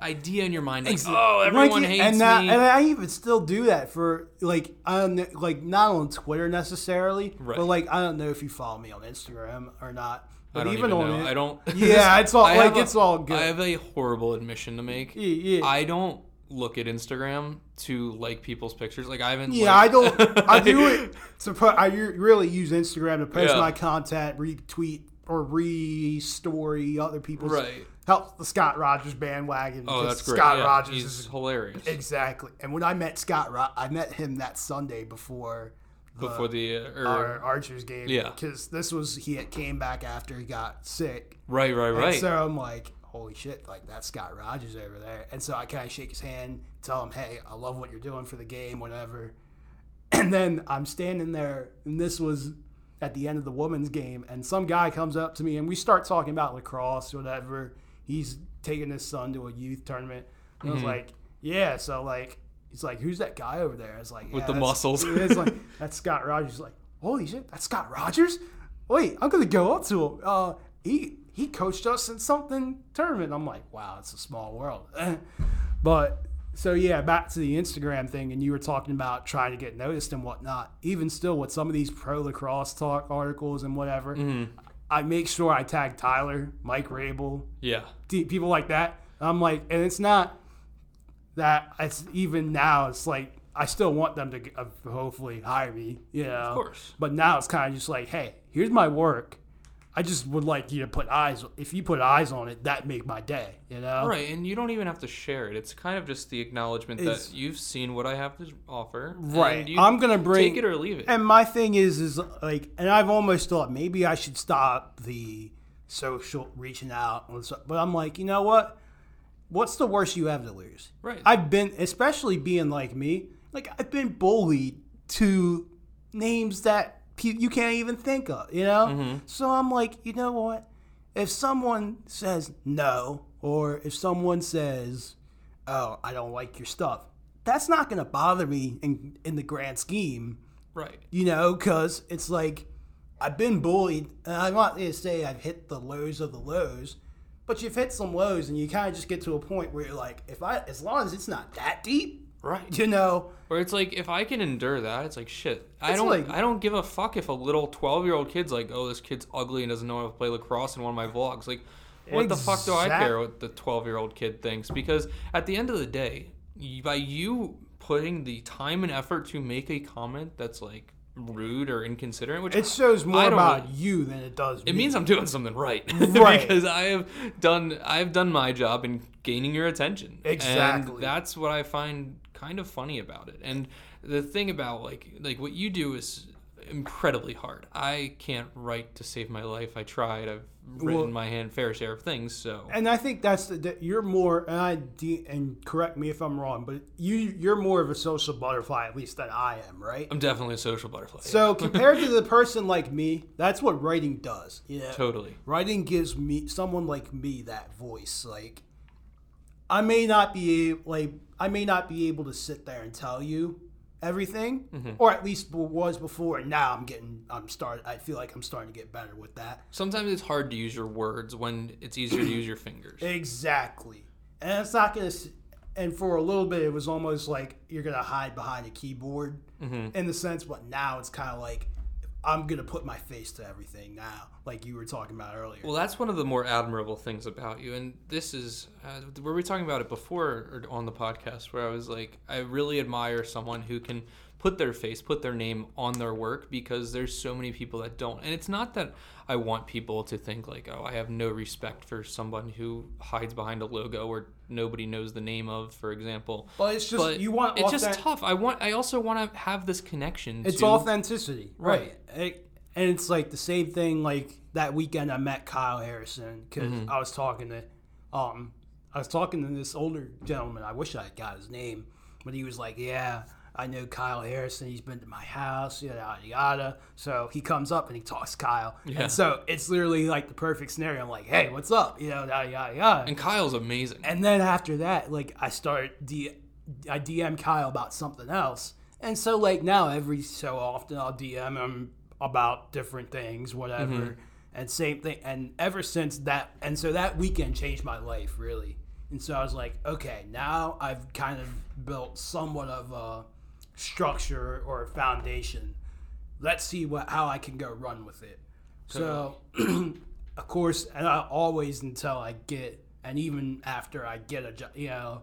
idea in your mind like, oh, everyone hates and that, me. and I even still do that for like like not on Twitter necessarily, Right. but like I don't know if you follow me on Instagram or not. But even, even on it, I don't. *laughs* Yeah, it's all *laughs* I like a- it's all good. I have a horrible admission to make. yeah, yeah. I don't look at Instagram to like people's pictures. Like I haven't. Yeah, I don't. I *laughs* do it to put. I really use Instagram to post Yeah. my content, retweet or re-story other people's. Right. Help the Scott Rodgers bandwagon. Oh, that's great. Scott yeah, Rodgers he's is hilarious. exactly. And when I met Scott, Ro- I met him that Sunday before the, Before the uh, or, our Archers game. Yeah. because this was he had came back after he got sick. right, right, And right. so I'm like, holy shit, like that's Scott Rodgers over there. And so I kind of shake his hand, tell him, hey, I love what you're doing for the game, whatever. *clears throat* And then I'm standing there, and this was at the end of the women's game, and some guy comes up to me, and we start talking about lacrosse, whatever. He's taking his son to a youth tournament. And I Mm-hmm. was like, yeah, so like, he's like, who's that guy over there? I was like, With the muscles." *laughs* It's like, that's Scott Rodgers. He's like, holy shit, that's Scott Rodgers? Wait, I'm gonna go up to him. Uh, he he coached us in something tournament. I'm like, wow, it's a small world. *laughs* but so yeah, back to the Instagram thing, and you were talking about trying to get noticed and whatnot. Even still, with some of these pro lacrosse talk articles and whatever, Mm-hmm. I make sure I tag Tyler, Mike Rabil, yeah. people like that. I'm like, and it's not that it's even now. It's like I still want them to uh, hopefully hire me, you know. Of course. But now it's kind of just like, hey, here's my work. I just would like you to put eyes. If you put eyes on it, that make my day, you know. Right, and you don't even have to share it. It's kind of just the acknowledgement that you've seen what I have to offer. Right. and you I'm gonna bring take it or leave it. And my thing is, is like, and I've almost thought maybe I should stop the social reaching out, and stuff, but I'm like, you know what? What's the worst you have to lose? Right. I've been, especially being like me, like I've been bullied to names that you can't even think of, you know. Mm-hmm. So I'm like, you know what? If someone says no, or if someone says, "Oh, I don't like your stuff," that's not gonna bother me in in the grand scheme right. you know, because it's like I've been bullied, and I'm not going to say I've hit the lows of the lows, but you've hit some lows, and you kind of just get to a point where you're like, if I, as long as it's not that deep, Right. you know, Where it's like if I can endure that, it's like shit. I It's don't like- I don't give a fuck if a little 12-year-old kid's like, "Oh, this kid's ugly and doesn't know how to play lacrosse in one of my vlogs." Like what the fuck do I Exact- care what the 12-year-old kid thinks because at the end of the day, y- by you putting the time and effort to make a comment that's like rude or inconsiderate, which it shows more I don't about know. you than it does. It means I'm doing something right, *laughs* Right. because I have done I've done my job in gaining your attention. Exactly. and that's what I find kind of funny about it. And the thing about like like what you do is incredibly hard. I can't write to save my life. I tried. I've written Well- my hand fair share of things. So And I think that's the, that you're more, and I de- and correct me if I'm wrong, but you you're more of a social butterfly at least than I am, right? I'm definitely a social butterfly. So compared to *laughs* the person like me, that's what writing does. You know, totally. writing gives me someone like me that voice like i may not be like i may not be able to sit there and tell you everything Mm-hmm. or at least was before and now i'm getting i'm start i feel like i'm starting to get better with that Sometimes it's hard to use your words when it's easier to use your fingers. exactly and it's not gonna and for a little bit it was almost like you're gonna hide behind a keyboard Mm-hmm. in the sense but now it's kind of like i'm gonna put my face to everything now like you were talking about earlier Well, that's one of the more admirable things about you, and this is uh, were we talking about it before or on the podcast? Where I was like, I really admire someone who can put their face, put their name on their work because there's so many people that don't. And it's not that I want people to think like, oh, I have no respect for someone who hides behind a logo or nobody knows the name of, for example. But it's just But you want it's just tough. I want. I also want to have this connection. It's to, authenticity, Right. right? It- and it's like the same thing. Like that weekend, I met Kyle Harrison because Mm-hmm. I was talking to, um, I was talking to this older gentleman. I wish I got his name, but he was like, "Yeah, I know Kyle Harrison. He's been to my house, yada yada yada." So he comes up and he talks to Kyle, Yeah. and so it's literally like the perfect scenario. I'm like, "Hey, what's up?" You know, yada yada yada. And Kyle's amazing. And then after that, like I start D, I DM Kyle about something else, and so like now every so often I'll DM him about different things, whatever. Mm-hmm. And same thing. And ever since that, and so that weekend changed my life really, And so I was like, okay, now I've kind of built somewhat of a structure or foundation. Let's see what how I can go run with it. So, *clears throat* of course, and I always until I get, and even after I get a job, you know,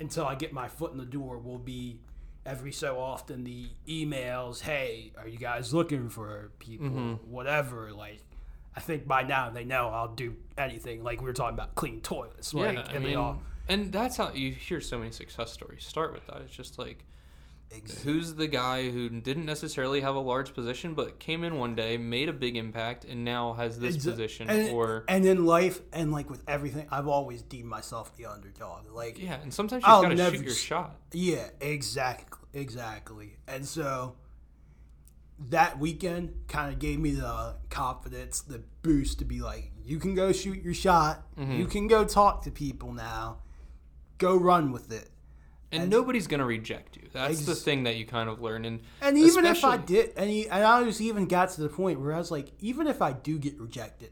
until I get my foot in the door, will be every so often the emails. Hey, are you guys looking for people? Mm-hmm. Whatever. Like, I think by now they know I'll do anything. Like we were talking about clean toilets. Like, yeah, I and they mean, all. and that's how you hear so many success stories. Start with that. It's just like, who's the guy who didn't necessarily have a large position, but came in one day, made a big impact, and now has this Exa- position? and, or and in life and like with everything, I've always deemed myself the underdog. Like yeah, and sometimes you gotta never shoot your shot. Yeah, exactly, exactly. And so that weekend kind of gave me the confidence, the boost to be like, you can go shoot your shot. Mm-hmm. You can go talk to people now. Go run with it. And nobody's gonna reject you. That's the thing that you kind of learn. And And even if I did, and, he, and I was even got to the point where I was like, even if I do get rejected,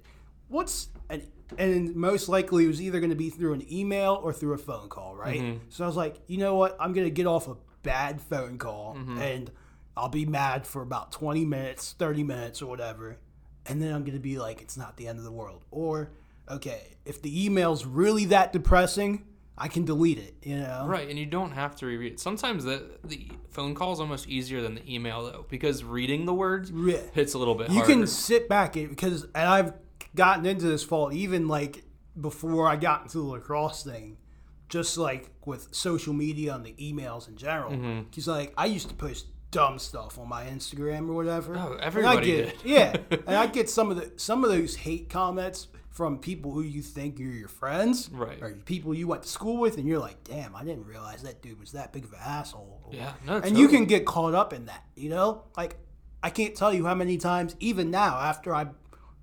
what's and and most likely it was either going to be through an email or through a phone call, right? Mm-hmm. So I was like, you know what? I'm going to get off a bad phone call Mm-hmm. and I'll be mad for about 20 minutes, 30 minutes, or whatever, and then I'm going to be like, it's not the end of the world. Or okay, if the email's really that depressing, I can delete it. You know, Right, and you don't have to reread it. Sometimes the the phone call is almost easier than the email though, because reading the words Yeah. hits a little bit you harder. can sit back and because and I've gotten into this fault even like before I got into the lacrosse thing, just like with social media and the emails in general. Mm-hmm. Because like I used to post dumb stuff on my Instagram or whatever. Oh, And I everybody get, did. yeah, *laughs* and I get some of the some of those hate comments from people who you think are your friends, Right. Or people you went to school with, and you're like, damn, I didn't realize that dude was that big of an asshole. Yeah, no, and you can get caught up in that, you know? Like, I can't tell you how many times, even now, after I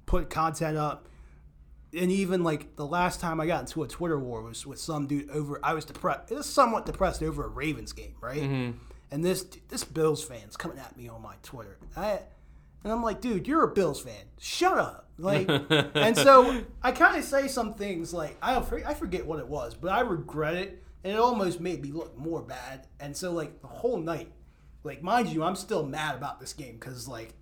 put content up, and even like the last time I got into a Twitter war was with some dude over. I was depressed, it was somewhat depressed over a Ravens game, right? Mm-hmm. And this this Bills fan's coming at me on my Twitter. I, and I'm like, dude, you're a Bills fan. Shut up. Like, *laughs* and so I kind of say some things like I I forget what it was, but I regret it, and it almost made me look more bad. And so like the whole night, like mind you, I'm still mad about this game because like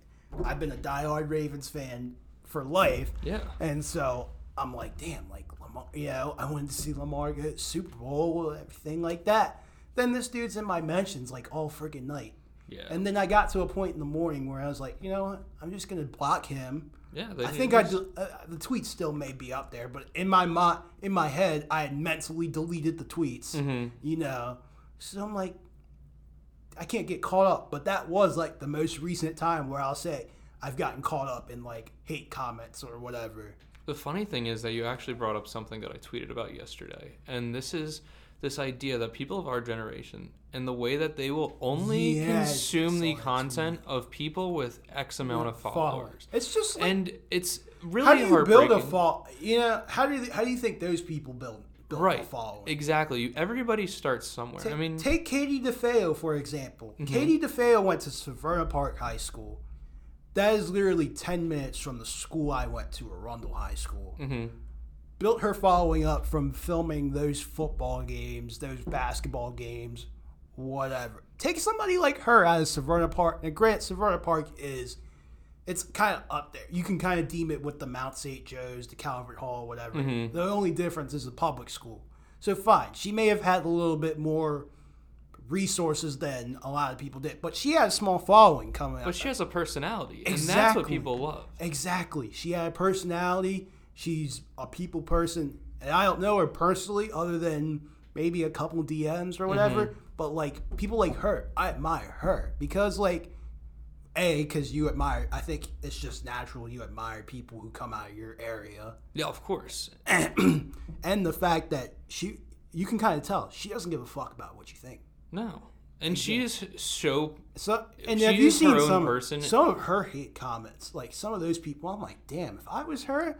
I've been a diehard Ravens fan for life. Yeah. And so I'm like, damn, like Lamar, you know, I wanted to see Lamar get Super Bowl, everything like that. Then this dude's in my mentions like all freaking night. Yeah. And then I got to a point in the morning where I was like, you know what? I'm just gonna block him. Yeah, I think I del- uh, the tweet still may be up there, but in my mo- in my head, I had mentally deleted the tweets. Mm-hmm. You know, so I'm like, I can't get caught up. But that was like the most recent time where I'll say I've gotten caught up in like hate comments or whatever. The funny thing is that you actually brought up something that I tweeted about yesterday, and this is this idea that people of our generation and the way that they will only Yes, consume the content of people with X amount of followers. It's just like, And it's really how do you build a fall? You know, how do you, how do you think those people build build a right. following? Exactly. You- Everybody starts somewhere. I mean, take Katie DeFeo for example. Mm-hmm. Katie DeFeo went to Severna Park High School. That is literally ten minutes from the school I went to, Arundel High School. mhm. Built her following up from filming those football games, those basketball games, whatever. Take somebody like her out of Severna Park. And grant Severna Park is, it's kind of up there. You can kind of deem it with the Mount St. Joe's, the Calvert Hall, whatever. Mm-hmm. The only difference is the public school. So fine, she may have had a little bit more resources than a lot of people did, but she had a small following coming out. but she has a personality, and that's what people love. Exactly. She had a personality. She's a people person. And I don't know her personally other than maybe a couple DMs or whatever. Mm-hmm. But like people like her, I admire her because like a because you admire. I think it's just natural you admire people who come out of your area, Yeah, of course. *clears throat* and the fact that she you can kind of tell she doesn't give a fuck about what you think. No, and she is so So, and have you seen some person. some of her hate comments? Like some of those people, I'm like, damn, if I was her,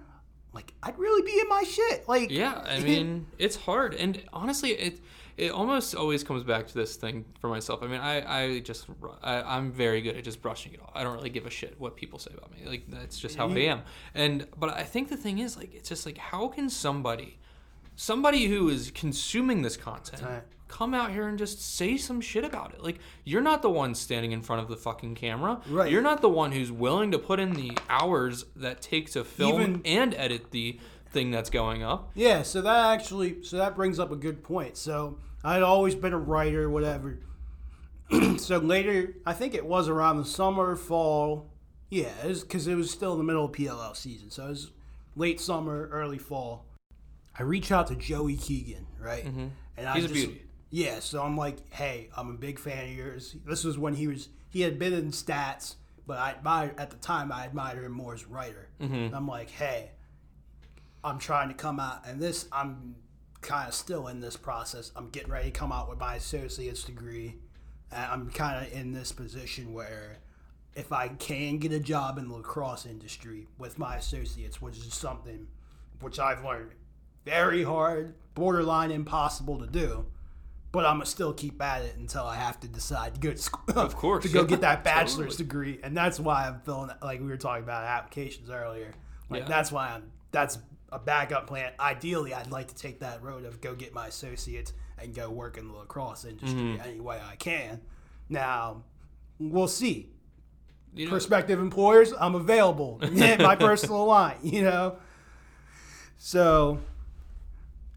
like I'd really be in my shit. Like, Yeah, I *laughs* mean, it's hard, and honestly, it it almost always comes back to this thing for myself. I mean, I I just I, I'm very good at just brushing it off. I don't really give a shit what people say about me. Like that's just how I am. And but I think the thing is, like, it's just like, how can somebody somebody who is consuming this content. Come out here and just say some shit about it. Like you're not the one standing in front of the fucking camera. Right. You're not the one who's willing to put in the hours that take to film Even- and edit the thing that's going up. Yeah, so that actually, so that brings up a good point. So I'd always been a writer, whatever. *clears throat* so later, I think it was around the summer, fall. Yeah, because it, was still in the middle of PLL season. So it was late summer, early fall. I reach out to Joey Keegan, right? And I Mm-hmm. He's a just- beauty. Yeah, so I'm like, hey, I'm a big fan of yours. This was when he was he had been in stats, but I admired at the time I admired him more as a writer. Mm-hmm. I'm like, hey, I'm trying to come out, and this I'm kind of still in this process. I'm getting ready to come out with my associate's degree, and I'm kind of in this position where if I can get a job in the lacrosse industry with my associates, which is something which I've learned very hard, borderline impossible to do. But I'm gonna still keep at it until I have to decide to go to school. *laughs* Of course, to go yeah, get that *laughs* bachelor's totally. degree, and that's why I'm filling. Like we were talking about applications earlier. Like Yeah. that's why I'm. That's a backup plan. Ideally, I'd like to take that road of go get my associates and go work in the lacrosse industry Mm-hmm. any way I can. Now, we'll see. You know, Prospective employers, I'm available. *laughs* Hit my personal line, you know. So,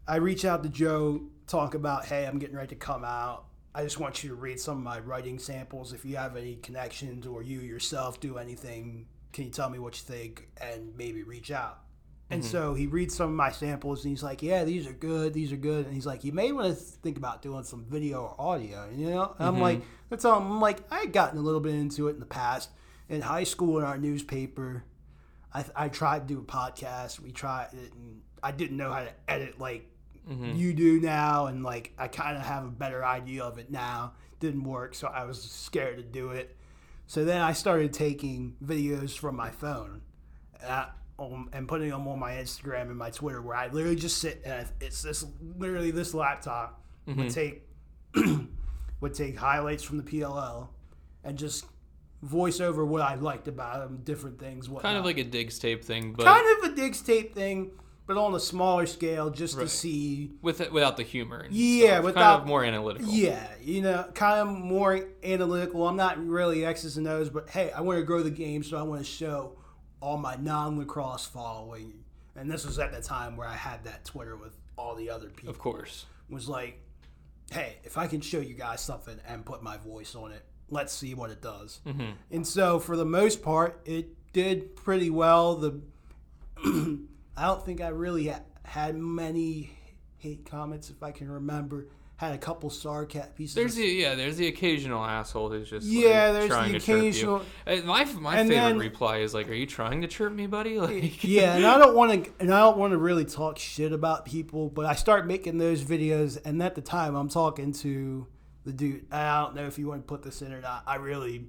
I reach out to Joe, talk about, hey, I'm getting ready to come out. I just want you to read some of my writing samples. If you have any connections or you yourself do anything, can you tell me what you think and maybe reach out? And mm-hmm. so he reads some of my samples and he's like, "Yeah, these are good. These are good." And he's like, "You may want to think about doing some video or audio." You know, and I'm like, mm-hmm. "That's all." I'm like, I had gotten a little bit into it in the past in high school in our newspaper. I, I tried to do a podcast. We tried it, and I didn't know how to edit like you do now, and like I kind of have a better idea of it now. Didn't work, so I was scared to do it. So then I started taking videos from my phone and, um, and putting them on my Instagram and my Twitter, where I literally just sit and I- it's this literally this laptop would take *clears throat* would take highlights from the PLL and just voice over what I liked about them, different things. Whatnot. kind of like a digs tape thing, but kind of a Diggs tape thing, but on a smaller scale, just to Right. see with it, without the humor. And Yeah, stuff. kind without- of more analytical. Yeah, you know, kind of more analytical. I'm not really X's and O's, but hey, I want to grow the game, so I want to show all my non lacrosse following. And this was at the time where I had that Twitter with all the other people. Of course. Was like, hey, if I can show you guys something and put my voice on it, let's see what it does. Mm-hmm. And so, for the most part, it did pretty well. The *clears throat* *clears throat* I don't think I really ha- had many hate comments, if I can remember. Had a couple sarcasm pieces. There's the yeah, there's the occasional asshole who's just Yeah, like, there's trying the to chirp you. occasional- Uh, My my And favorite then- reply is like, "Are you trying to chirp me, buddy?" *laughs* Like, yeah, and I don't want to, and I don't want to really talk shit about people, but I start making those videos, and at the time, I'm talking to the dude. I don't know if you want to put this in or not. I really,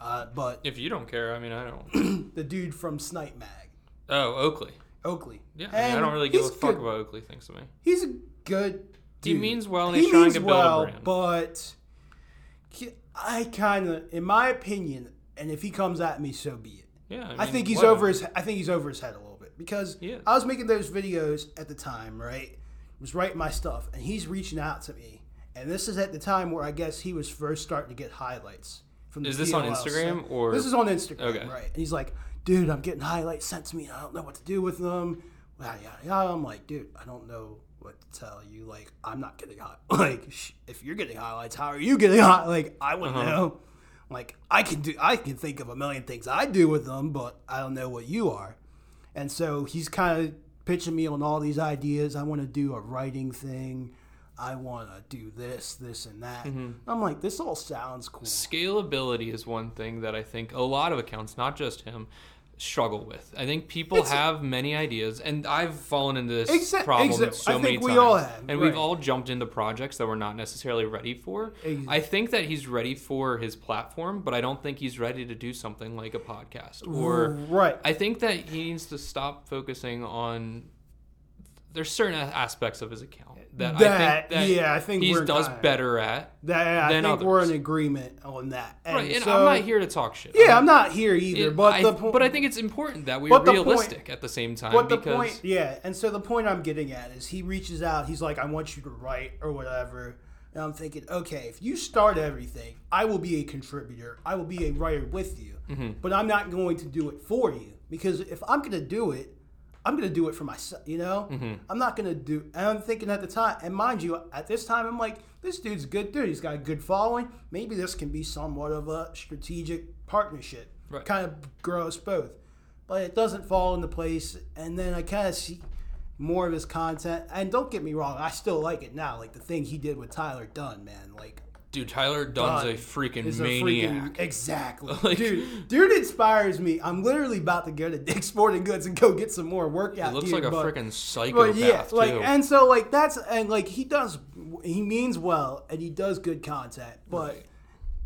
uh, but if you don't care, I mean, I don't. *clears throat* the dude from Snipe Mag, Oh, Oakley. Oakley. Yeah, I, mean, I don't really give a fuck good. about Oakley thinks of me. He's a good. Dude. He means well and He he's trying means to build a well, brand. but I kind of, in my opinion, and if he comes at me, so be it. Yeah, I, I think he's whatever. over his. I think he's over his head a little bit because I was making those videos at the time, right? Was writing my stuff, and he's reaching out to me, and this is at the time where I guess he was first starting to get highlights from. The Is this on Instagram, So- or- this is on Instagram, Okay. right? And he's like, "Dude, I'm getting highlights sent to me. I don't know what to do with them." Yada yada yada. I'm like, "Dude, I don't know what to tell you. Like, I'm not getting hot. *laughs* Like, sh- if you're getting highlights, how are you getting hot? Like, I wouldn't Uh-huh. know." Like I can do, I can think of a million things I do with them, but I don't know what you are. And so he's kind of pitching me on all these ideas. I want to do a writing thing. I want to do this, this, and that. Mm-hmm. I'm like, this all sounds cool. Scalability is one thing that I think a lot of accounts, not just him, struggle with. I think people It's- have many ideas, and I've fallen into this Exa- problem exa- so I many think we times. all have, and we've all jumped into projects that we're not necessarily ready for. Ex- I think that he's ready for his platform, but I don't think he's ready to do something like a podcast. Or right. I think that he needs to stop focusing on there's certain aspects of his account that, I think that yeah, I think he does kinda- better at. That I think we're in agreement on that. And Right, and so- I'm not here to talk shit. Yeah, I'm not here either. It- but I, the point, but I think it's important that we're the point- realistic at the same time But the because point, yeah, and so the point I'm getting at is he reaches out. He's like, "I want you to write or whatever," and I'm thinking, okay, if you start everything, I will be a contributor. I will be a writer with you, Mm-hmm. but I'm not going to do it for you because if I'm going to do it, I'm going to do it for myself. You know, Mm-hmm. I'm not going to do. And I'm thinking at the time, and mind you, at this time, I'm like, this dude's a good dude. He's got a good following. Maybe this can be somewhat of a strategic partnership. Right. Kind of grow us both but it doesn't fall into place. And then I kind of see more of his content. And don't get me wrong, I still like it now. Like the thing he did with Tyler Dunn, man. Like dude, Tyler Dunn's Dunn a freaking is a maniac. freaking exactly, *laughs* Like- dude. Dude inspires me. I'm literally about to go to *laughs* Dick's Sporting Goods and go get some more workout. It looks gear, like a but- freaking psychopath but yeah, like and so like that's and like he does he means well and he does good content, but Right.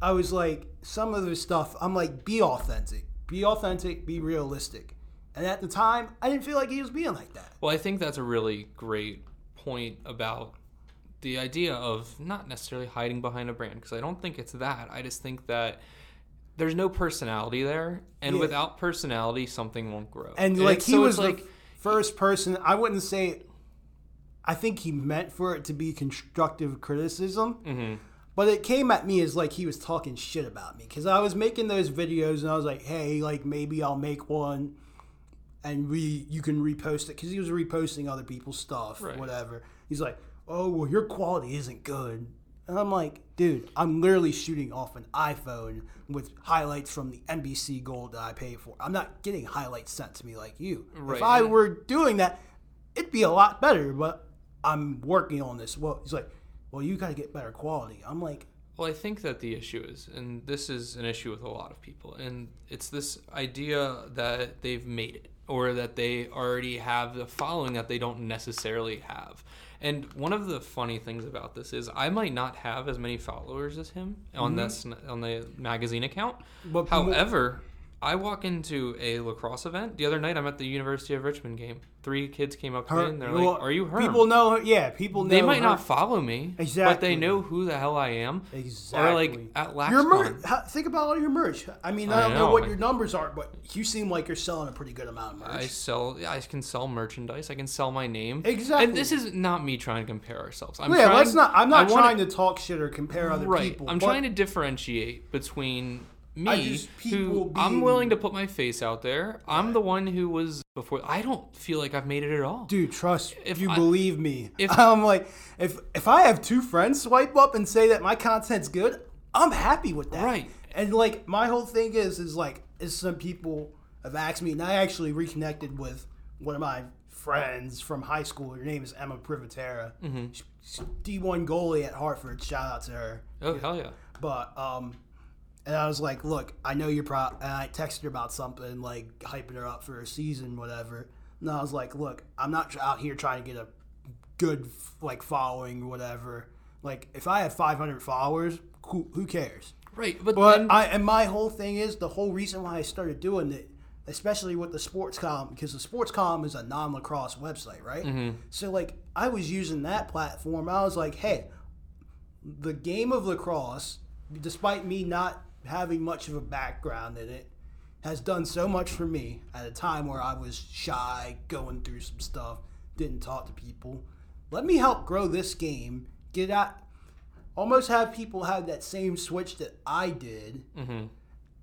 I was like some of the stuff I'm like be authentic. Be authentic, be realistic. And at the time, I didn't feel like he was being like that. Well, I think that's a really great point about the idea of not necessarily hiding behind a brand because I don't think it's that. I just think that there's no personality there, and Yeah. without personality, something won't grow. And like it's- he so was like first person I wouldn't say I think he meant for it to be constructive criticism. Mhm. But it came at me as like he was talking shit about me because I was making those videos and I was like, hey, like maybe I'll make one and we you can repost it because he was reposting other people's stuff, Right. whatever. He's like, oh well, your quality isn't good, and I'm like, dude, I'm literally shooting off an iPhone with highlights from the NBC Gold that I paid for. I'm not getting highlights sent to me like you. Right, If I were doing that, it'd be a lot better. But I'm working on this. Well, he's like, well, you got to get better quality. I'm like. Well, I think that the issue is, and this is an issue with a lot of people, and it's this idea that they've made it or that they already have the following that they don't necessarily have. And one of the funny things about this is I might not have as many followers as him on mm-hmm. this on the magazine account. But However, I walk into a lacrosse event. The other night I'm at the University of Richmond game. Three kids came up to me and they're well, like, "Are you her?" People know her. Yeah, people know. they might her. not follow me, exactly, but they know who the hell I am. Exactly. Or like at LaxCon. Your merch. Think about all your merch. I mean, I I don't know, know. what your numbers are, but you seem like you're selling a pretty good amount of merch. I sell. I can sell merchandise. I can sell my name. Exactly. And this is not me trying to compare ourselves. I'm yeah, trying, let's not. I'm not I wanna- trying to talk shit or compare other right. people. I'm but trying to differentiate between me, just- people who I'm willing to put my face out there. I'm the one who was before. I don't feel like I've made it at all. Dude, trust If you I- believe me. if- *laughs* I'm like, if if I have two friends swipe up and say that my content's good, I'm happy with that. Right. And like my whole thing is is like is some people have asked me, and I actually reconnected with one of my friends from high school. Her name is Emma Privatera. Mm-hmm. She's D1 goalie at Hartford. Shout out to her. Oh hell yeah. But um, and I was like, look, I know you're pro. And I texted her about something like hyping her up for a season, whatever. And I was like, look, I'm not out here trying to get a good like following, or whatever. Like, if I have 500 followers, who, who cares? Right, but, But then, I and my whole thing is the whole reason why I started doing it, especially with the sports column, because the sports column is a non-lacrosse website, right? Mm-hmm. So like I was using that platform. I was like, hey, the game of lacrosse, despite me not having much of a background in it, has done so much for me at a time where I was shy, going through some stuff, didn't talk to people. Let me help grow this game. Get out. Almost have people have that same switch that I did mm-hmm.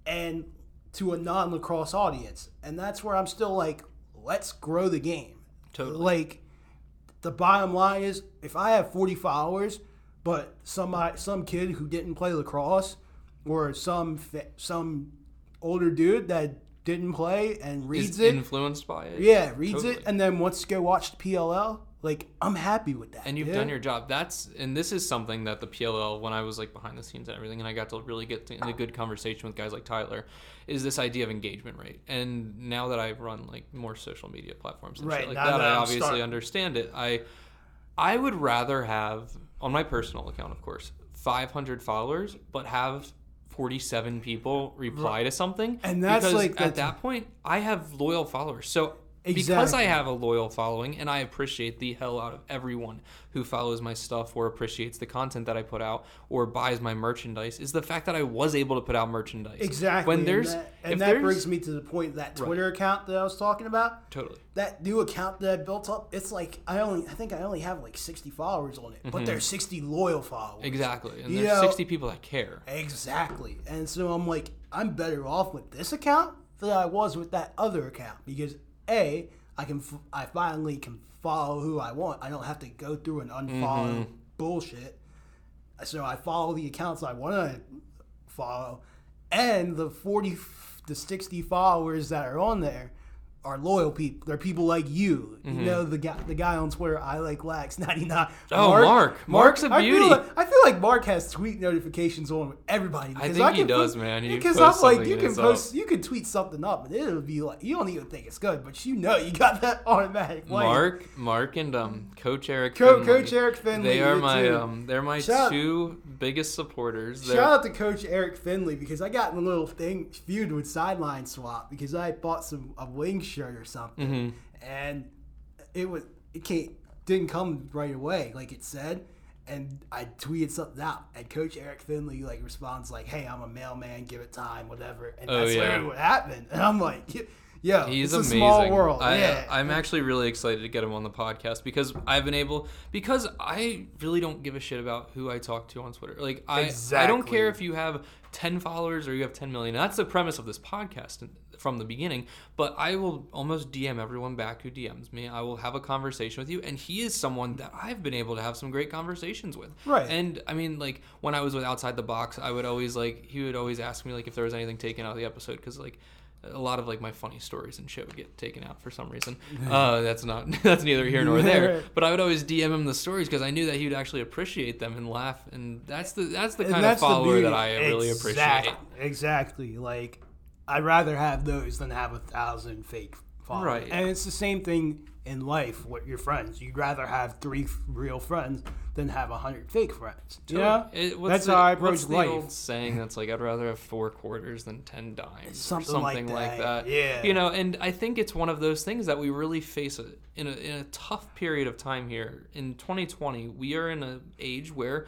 and to a non lacrosse audience. And that's where I'm still like, let's grow the game. Totally. Like, the bottom line is if I have 40 followers, but somebody, some kid who didn't play lacrosse or some some older dude that didn't play and reads is it, influenced by it. yeah, reads Totally. it, and then wants to go watch the PLL, like, I'm happy with that. and you've dude. done your job. That's and this is something that the PLL, when I was like behind the scenes and everything, and I got to really get in a good conversation with guys like Tyler, is this idea of engagement rate. And now that I run like more social media platforms and Right, shit like that, that I obviously understand it. I I would rather have on my personal account, of course, 500 followers, but have 47 people reply to something. And that's because like- at that's- that point, I have loyal followers. So because I have a loyal following and I appreciate the hell out of everyone who follows my stuff or appreciates the content that I put out or buys my merchandise is the fact that I was able to put out merchandise. Exactly. When there's and that, and that brings me to the point that Twitter account that I was talking about. totally. That new account that I built up, it's like I only I think I only have like 60 followers on it, but there's 60 loyal followers. Mm-hmm. Exactly. And You there's know- 60 people that care. Exactly. And so I'm like, I'm better off with this account than I was with that other account because a I can f- I finally can follow who I want. I don't have to go through and unfollow Mm-hmm. bullshit. So I follow the accounts I want to follow, and the 40 to 60 followers that are on there are loyal people. They're people like you. You know the guy the guy on Twitter I like lax *laughs* 99. Mm-hmm. Oh, Mark. Mark's a beauty. feel like, I feel like Mark has tweet notifications on with everybody. because think he does, put- man. He Because I'm like, you can post, you can tweet something up, and it'll be like, you don't even think it's good, but you know you got that automatic. lane. Mark, Mark, and um, Coach Eric. Co- Finley, Coach Eric Finley, They are my too. um, they're my Shout- two biggest supporters. They're, Shout out to Coach Eric Finley because I got in a little thing feud with Sideline Swap because I bought some a wing shirt or something, Mm-hmm. and it was it came didn't come right away like it said, and I tweeted something out, and Coach Eric Finley like responds like, "Hey, I'm a mailman, give it time, whatever," and Oh, that's yeah. literally what happened, *laughs* and I'm like, yeah, He's it's amazing. a small world." I, yeah, I'm actually really excited to get him on the podcast because I've been able because I really don't give a shit about who I talk to on Twitter. Like I, I don't care if you have 10 followers or you have 10 million. That's the premise of this podcast from the beginning. But I will almost DM everyone back who DMs me. I will have a conversation with you, and he is someone that I've been able to have some great conversations with. Right. And I mean, like when I was with Outside the Box, I would always like he would always ask me like if there was anything taken out of the episode because like a lot of like my funny stories and shit would get taken out for some reason. *laughs* Uh, that's not *laughs* that's neither here nor there. But I would always DM him the stories because I knew that he would actually appreciate them and laugh. And that's the that's the kind of that's the follower that I really Exact- appreciate. Exactly. Like, I'd rather have those than have a thousand fake followers. Right. And it's the same thing in life with your friends. You'd rather have three f- real friends than have a hundred fake friends. You know? It- what's that's the, how I what's approach the life. old saying that's like I'd rather have four quarters than ten dimes, Something or like something like that, that. yeah. you know, and I think it's one of those things that we really face a, in a in a tough period of time here in 2020. We are in an age where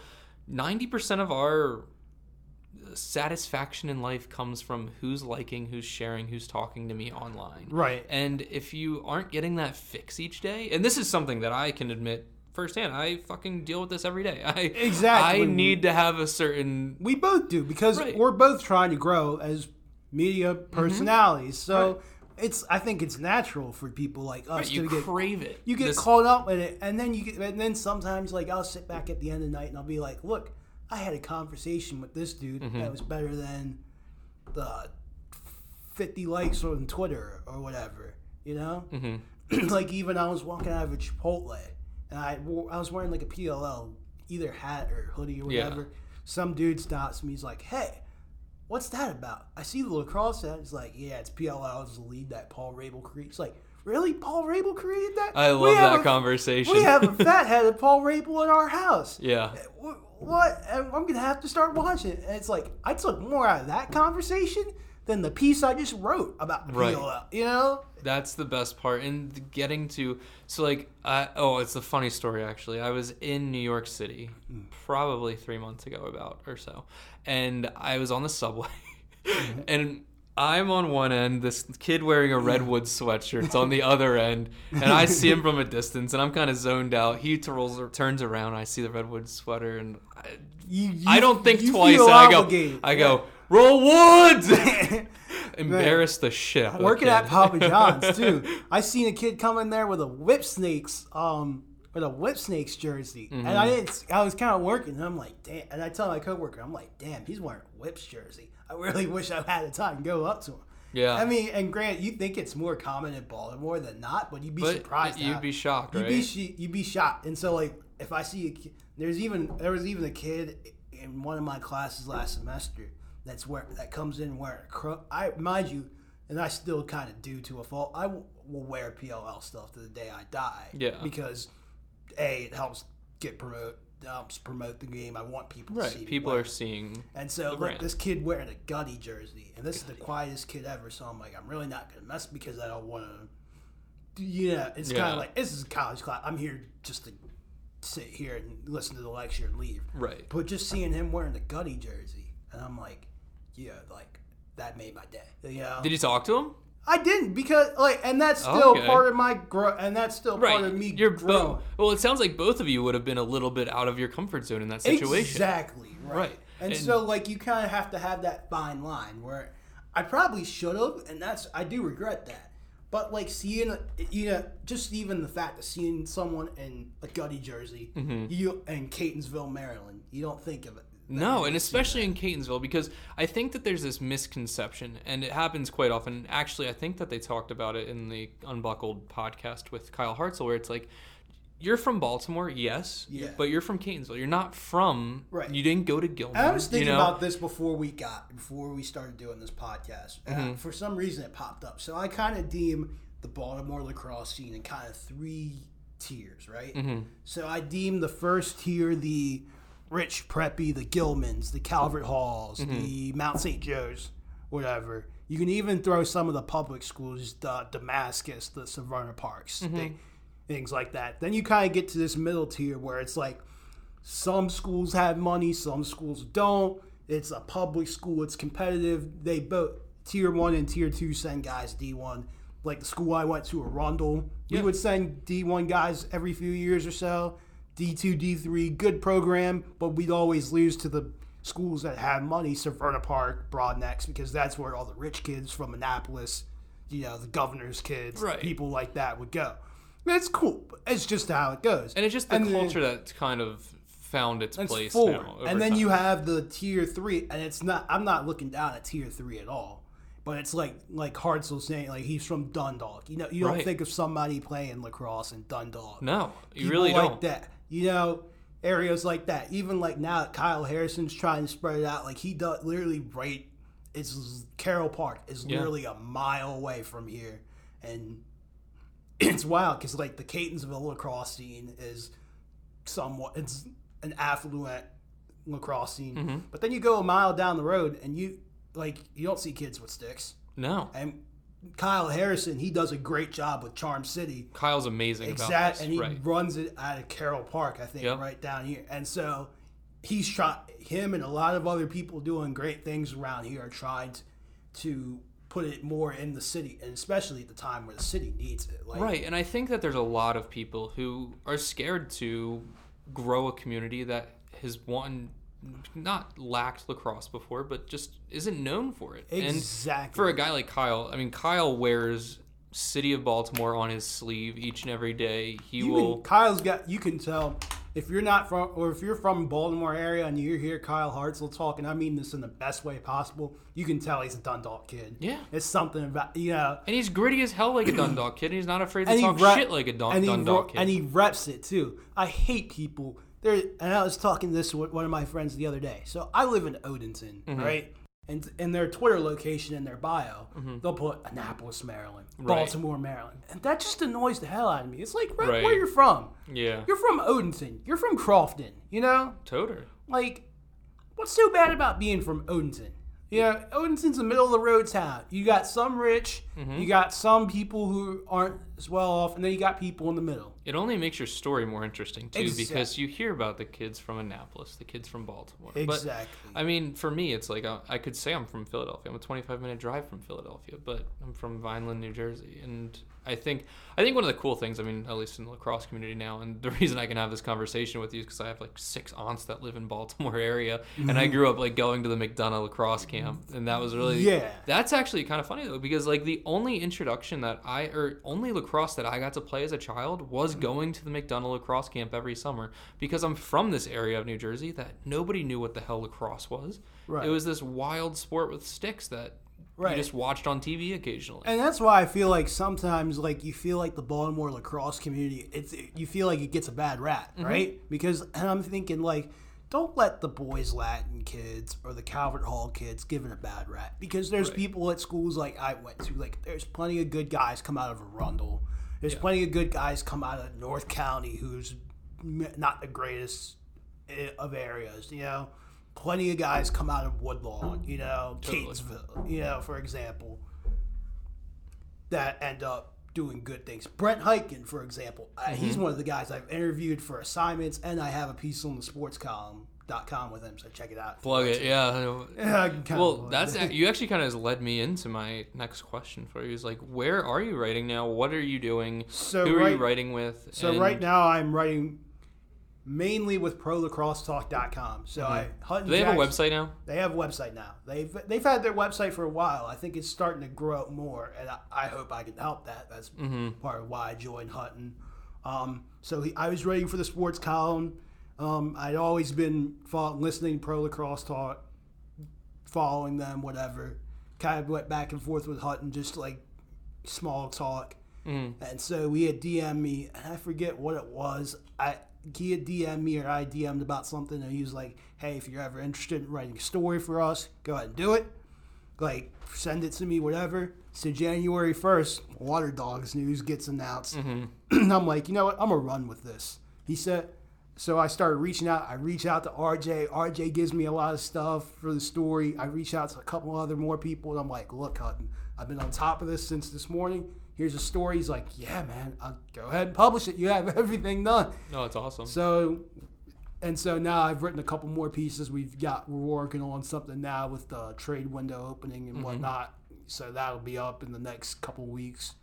ninety percent of our satisfaction in life comes from who's liking, who's sharing, who's talking to me online. Right. And if you aren't getting that fix each day, and this is something that I can admit firsthand, I fucking deal with this every day. *laughs* I Exactly. I need to have a certain We both do because Right. we're both trying to grow as media Mm-hmm. personalities. So it's I think it's natural for people like us you to get crave it. you get This- caught up in it, and then you get, and then sometimes like I'll sit back at the end of the night and I'll be like, look, I had a conversation with this dude Mm-hmm. that was better than the fifty likes on Twitter or whatever, you know. Mm-hmm. *clears throat* like even I was walking out of a Chipotle and I wore, I was wearing like a PLL either hat or hoodie or Yeah. whatever. Some dude stops me. He's like, hey. What's that about? I see the lacrosse hat. He's like, yeah, it's PLL. It's the lead that Paul Rabil created. It's like, really? Paul Rabil created that? I love that a- conversation. we have a *laughs* fat headed Paul Rabil in our house. yeah. Wh- What? I'm gonna have to start watching. it. And it's like I took more out of that conversation than the piece I just wrote about the Right. You know? That's the best part. And getting to so like I oh, it's a funny story actually. I was in New York City probably three months ago about or so. And I was on the subway *laughs* mm-hmm. and I'm on one end, this kid wearing a redwood sweatshirt's on the *laughs* other end, and I see him from a distance, and I'm kind of zoned out. He turns turns around, I see the redwood sweater, and I, You, you I don't think twice. And I go. I go, roll woods. *laughs* Embarrass the shit. Out Working at. Papa John's *laughs* too. I seen a kid come in there with a Whipsnakes, um, with a Whipsnakes jersey, and Mm-hmm. I didn't. I was kind of working, and I'm like, damn. And I tell my coworker, I'm like, damn, he's wearing a whips jersey. I really wish I had the time to go up to him. Yeah. I mean, and Grant, you think it's more common in Baltimore than not, but you'd be But surprised. you'd be shocked, You'd right? be you'd be shocked. And so like if I see a kid, there's even there was even a kid in one of my classes last semester that's where that comes in wearing a cro- I mind you, and I still kind of do to a fault. I will, will wear PLL stuff to the day I die. Yeah. Because a it helps get promote helps promote the game. I want people to see People are seeing. And so look, brand. this kid wearing a Gutty jersey, and this is the quietest kid ever. So I'm like, I'm really not gonna mess because I don't want to yeah, it's Yeah. kind of like this is a college class. I'm here just to sit here and listen to the lecture and leave. Right. But just seeing him wearing the Gutty jersey, and I'm like, yeah, like that made my day. You know? Did you talk to him? I didn't because like, and that's still Okay. part of my growth, and that's still part of me You're growing. Well, it sounds like both of you would have been a little bit out of your comfort zone in that situation. Exactly. Right. Right. And, And- so like you kind of have to have that fine line where I probably should have, and that's I do regret that. But like seeing, you know, just even the fact of seeing someone in a Gutty jersey, Mm-hmm. you in Catonsville, Maryland, you don't think of it. No, and especially in Catonsville, because I think that there's this misconception, and it happens quite often. Actually, I think that they talked about it in the Unbuckled podcast with Kyle Hartzell, where it's like, you're from Baltimore, yes, Yeah. but you're from Catonsville. You're not from. Right. You didn't go to Gilman. I was thinking you know? about this before we got before we started doing this podcast. Mm-hmm. for some reason, it popped up. So I kind of deem the Baltimore lacrosse scene in kind of three tiers, right? Mm-hmm. So I deem the first tier the rich preppy, the Gilmans, the Calvert Halls, Mm-hmm. the Mount St. Joe's, whatever. You can even throw some of the public schools, the Damascus, the Severna Parks, Mm-hmm. thi- things like that. Then you kind of get to this middle tier where it's like some schools have money, some schools don't. It's a public school, it's competitive. They both tier one and tier two send guys D one. Like the school I went to, Arundel, we would send D one guys every few years or so. D two, D three, good program, but we'd always lose to the schools that have money, Severna Park, Broadnecks, because that's where all the rich kids from Annapolis, you know, the governor's kids, Right. people like that would go. It's cool. It's just how it goes. and it's just the And then- culture that's kind of found its it's place forward. now. and then time. you have the tier three, and it's not. I'm not looking down at tier three at all, but it's like like Hartzell saying like he's from Dundalk. You know, you don't Right. think of somebody playing lacrosse in Dundalk. no, you People really like don't. that. You know, areas like that. Even like now, Kyle Harrison's trying to spread it out. Like he does literally right. It's Carroll Park is Yeah. literally a mile away from here, and *clears throat* it's wild because like the Catonsville lacrosse scene is somewhat it's an affluent lacrosse scene, Mm-hmm. but then you go a mile down the road and you like you don't see kids with sticks. No, And Kyle Harrison, he does a great job with Charm City. Kyle's amazing about Exact, this. and he right. runs it out of Carroll Park, I think, Yep. right down here. And so he's shot him and a lot of other people doing great things around here are trying to, to put it more in the city, and especially at the time where the city needs it. Like, Right, and I think that there's a lot of people who are scared to grow a community that has one not lacked lacrosse before, but just isn't known for it. And Exactly. for a guy like Kyle, I mean, Kyle wears City of Baltimore on his sleeve each and every day. He You will. can, Kyle's got. You can tell if you're not from, or if you're from Baltimore area and you hear Kyle Hartzell talking. And I mean this in the best way possible. You can tell he's a Dundalk kid. Yeah. it's something about you know. and he's gritty as hell like a Dundalk kid. And he's not afraid to and talk rep- shit like a Dun- and Dundalk kid. and he reps it too. I hate people. There, and I was talking to this with one of my friends the other day. So I live in Odenton, Mm-hmm. right? And in their Twitter location in their bio, they'll put Annapolis, Maryland, Mm-hmm. Right. Baltimore, Maryland, and that just annoys the hell out of me. It's like right, Right. where you're from. yeah, You're from Odenton. You're from Crofton. You know, Toter. like, what's so bad about being from Odenton? Yeah, Odenton's a middle of the road town. You got some rich, Mm-hmm. you got some people who aren't as well off, and then you got people in the middle. It only makes your story more interesting too, Exact- because you hear about the kids from Annapolis, the kids from Baltimore. But Exactly. I mean, for me, it's like uh, I could say I'm from Philadelphia. I'm a 25 minute drive from Philadelphia, but I'm from Vineland, New Jersey, and I think I think one of the cool things, I mean, at least in the lacrosse community now, and the *laughs* reason I can have this conversation with you is because I have like six aunts that live in Baltimore *laughs* area, and I mm-hmm. grew up like going to the McDonough lacrosse camp, and that was really Yeah. That's actually kind of funny though, because like the only introduction that I or only lacrosse that I got to play as a child was mm-hmm. going to the McDonough lacrosse camp every summer because I'm from this area of New Jersey that nobody knew what the hell lacrosse was. Right. It was this wild sport with sticks that Right. you just watched on TV occasionally. And that's why I feel like sometimes, like you feel like the Baltimore lacrosse community, it's you feel like it gets a bad rap, Mm-hmm. right? Because and I'm thinking like, don't let the boys Latin kids or the Calvert Hall kids give it a bad rap because there's Right. people at schools like I went to, like there's plenty of good guys come out of Arundel. There's plenty of good guys come out of North County who's not the greatest of areas, you know. Plenty of guys come out of Woodlawn, you know, Totally. Catonsville, you know, for example that end up doing good things. Brent Hyken, for example, uh, he's one of the guys I've interviewed for assignments, and I have a piece on the sports column. Dot com with him, so check it out. Plug it, yeah. *laughs* Yeah, I can *laughs* kinda Well, that's *laughs* it. you actually kind of led me into my next question for you. Is like, where are you writing now? What are you doing? So Who are you writing with? So And- right now I'm writing mainly with prolacrossetalk.com. So I Hutton do they have a website now? They have a website now. They've they've had their website for a while. I think it's starting to grow more, and I, I hope I can help that. That's part of why I joined Hutton. Um, so he, I was writing for the sports column. Um, I'd always been follow, listening to Pro Lacrosse Talk, following them, whatever. Kind of went back and forth with Hutton, just like small talk. Mhm. And so we had DM me, and I forget what it was. I he had DM me or I DM'd about something, and he was like, "Hey, if you're ever interested in writing a story for us, go ahead and do it. Like, send it to me, whatever." So January first, Water Dogs news gets announced. Mm-hmm. *clears throat* I'm like, you know what? I'm gonna run with this. He said. So I started reaching out. I reach out to RJ. RJ gives me a lot of stuff for the story. I reach out to a couple other more people, and I'm like, "Look, Hutton, I've been on top of this since this morning. Here's a story." He's like, "Yeah, man, I'll go ahead and publish it. You have *laughs* everything done." No, it's awesome. So, and so now I've written a couple more pieces. We've got we're working on something now with the trade window opening Mm-hmm. and whatnot. So that'll be up in the next couple weeks.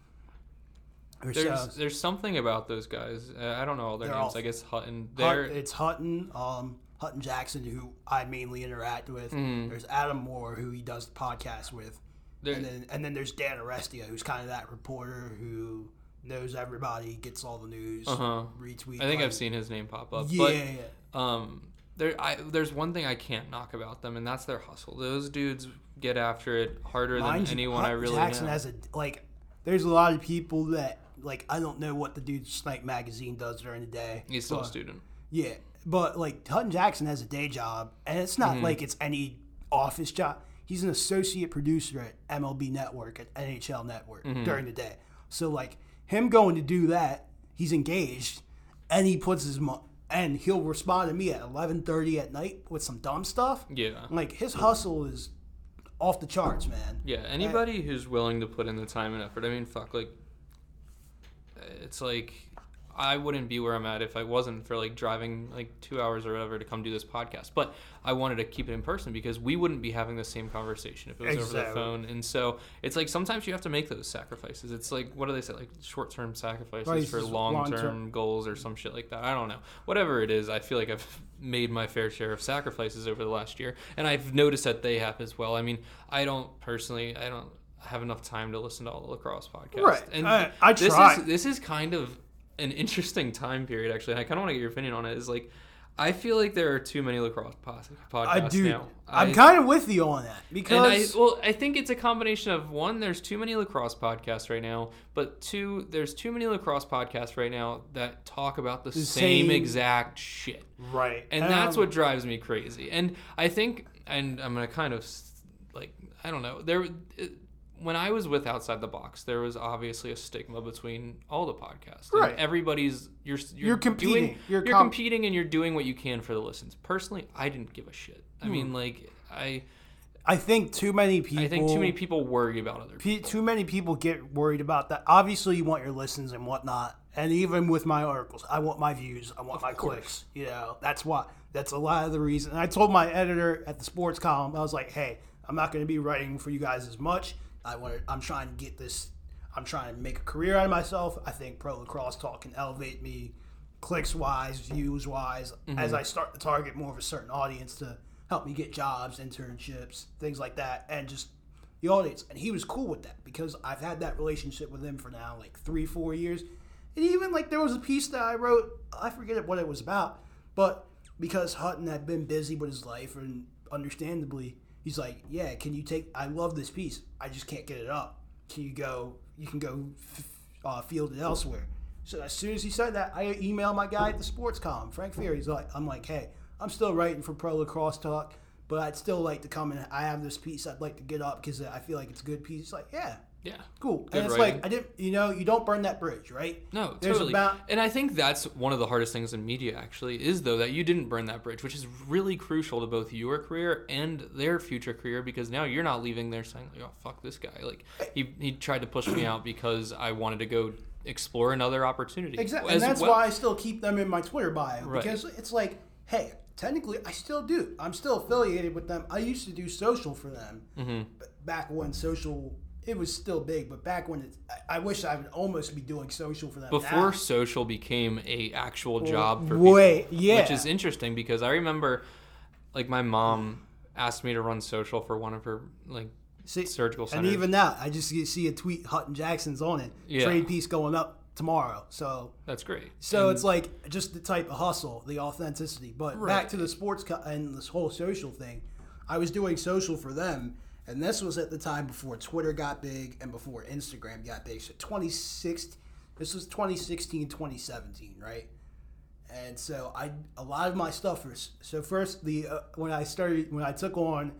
Or There's so. there's something about those guys. Uh, I don't know all their They're names. all- I guess Hutton. Hut- They're it's Hutton, um, Hutton Jackson, who I mainly interact with. Mm-hmm. There's Adam Moore, who he does the podcast with, They're- and then and then there's Dan Arestia, who's kind of that reporter who knows everybody, gets all the news, Uh-huh. retweet. I think I've seen his name pop up. Yeah, But yeah, yeah. um, there I there's one thing I can't knock about them, and that's their hustle. Those dudes get after it harder Mind than anyone I really Jackson know. has a like. There's a lot of people that like. I don't know what the dude Snipe magazine does during the day. He's still a student. Yeah, but like Hutton Jackson has a day job, and it's not Mm-hmm. like it's any office job. He's an associate producer at MLB Network at NHL Network Mm-hmm. during the day. So like him going to do that, he's engaged, and he puts his mo- and he'll respond to me at eleven thirty at night with some dumb stuff. Yeah. Like his hustle is off the charts, man. Yeah, anybody who's willing to put in the time and effort. I mean, fuck, like, it's like I wouldn't be where I'm at if I wasn't for like driving like two hours or whatever to come do this podcast. But I wanted to keep it in person because we wouldn't be having the same conversation if it was over the phone. And so it's like sometimes you have to make those sacrifices. It's like what do they say? Like short term sacrifices Right, for long term goals or some shit like that. I don't know. Whatever it is, I feel like I've *laughs* made my fair share of sacrifices over the last year, and I've noticed that they have as well. I mean, I don't personally, I don't have enough time to listen to all the lacrosse podcasts. Right. And I- I this is this is kind of an interesting time period actually. I kind of want to get your opinion on it. Is like. I feel like there are too many lacrosse podcasts I do. now. I'm kind of with you on that and I because well, I think it's a combination of one, there's too many lacrosse podcasts right now, but two, there's too many lacrosse podcasts right now that talk about the, same, same- exact shit, right, and that's Um, what drives me crazy. And I think, and I'm gonna kind of like, I don't know, there. When I was with Outside the Box, there was obviously a stigma between all the podcasts. And Right. everybody's you're you're, You're competing. Doing, You're you're, com- competing, and you're doing what you can for the listens. Personally, I didn't give a shit. I Hmm. mean, like I. I think too many people. I think too many people worry about other people. Too many people get worried about that. Obviously, you want your listens and whatnot, and even with my articles, I want my views, I want my clicks. You know, that's why. That's a lot of the reason. And I told my editor at the sports column, I was like, "Hey, I'm not going to be writing for you guys as much. I want. to I'm trying to get this. I'm trying to make a career out of myself. I think pro lacrosse talk can elevate me, clicks wise, views wise, as mm-hmm. I start to target more of a certain audience to help me get jobs, internships, things like that, and just the audience. And he was cool with that because I've had that relationship with him for now like three, four years. And even like there was a piece that I wrote, I forget what it was about, but because Hutton had been busy with his life and understandably, he's like, Yeah, can you take, I love this piece. I just can't get it up. Can you go, you can go f- uh, field it elsewhere. So as soon as he said that, I emailed my guy at the sports column, Frank Fear. He's like, I'm like, hey, I'm still writing for Pro Lacrosse Talk, but I'd still like to come and I have this piece I'd like to get up because I feel like it's a good piece. He's like, yeah, Yeah. Cool. Good and it's writing. like I didn't, you know, you don't burn that bridge, right? No, There's totally. about- and I think that's one of the hardest things in media, actually, is though that you didn't burn that bridge, which is really crucial to both your career and their future career because now you're not leaving there saying, like, "Oh fuck this guy." Like he he tried to push me out because I wanted to go explore another opportunity. Exactly, and that's well. why I still keep them in my Twitter bio Right. because it's like, hey, technically, I still do. I'm still affiliated with them. I used to do social for them Mm-hmm. back when social it was still big, but back when it, I, I wish I would almost be doing social for that. before now. social became a actual job for Wait, people, yeah, which is interesting because I remember, like, my mom asked me to run social for one of her like See, surgical and even now, I just see a tweet Hutton Jackson's on it. Yeah. Trade piece going up tomorrow. So that's great. So And- it's like just the type of hustle, the authenticity. But Right. back to the sports co- and this whole social thing, I was doing social for them, and this was at the time before Twitter got big and before Instagram got big. So 2016, this was 2016, 2017, right? And so I a lot of my stuff was so first the uh, when I started when I took on,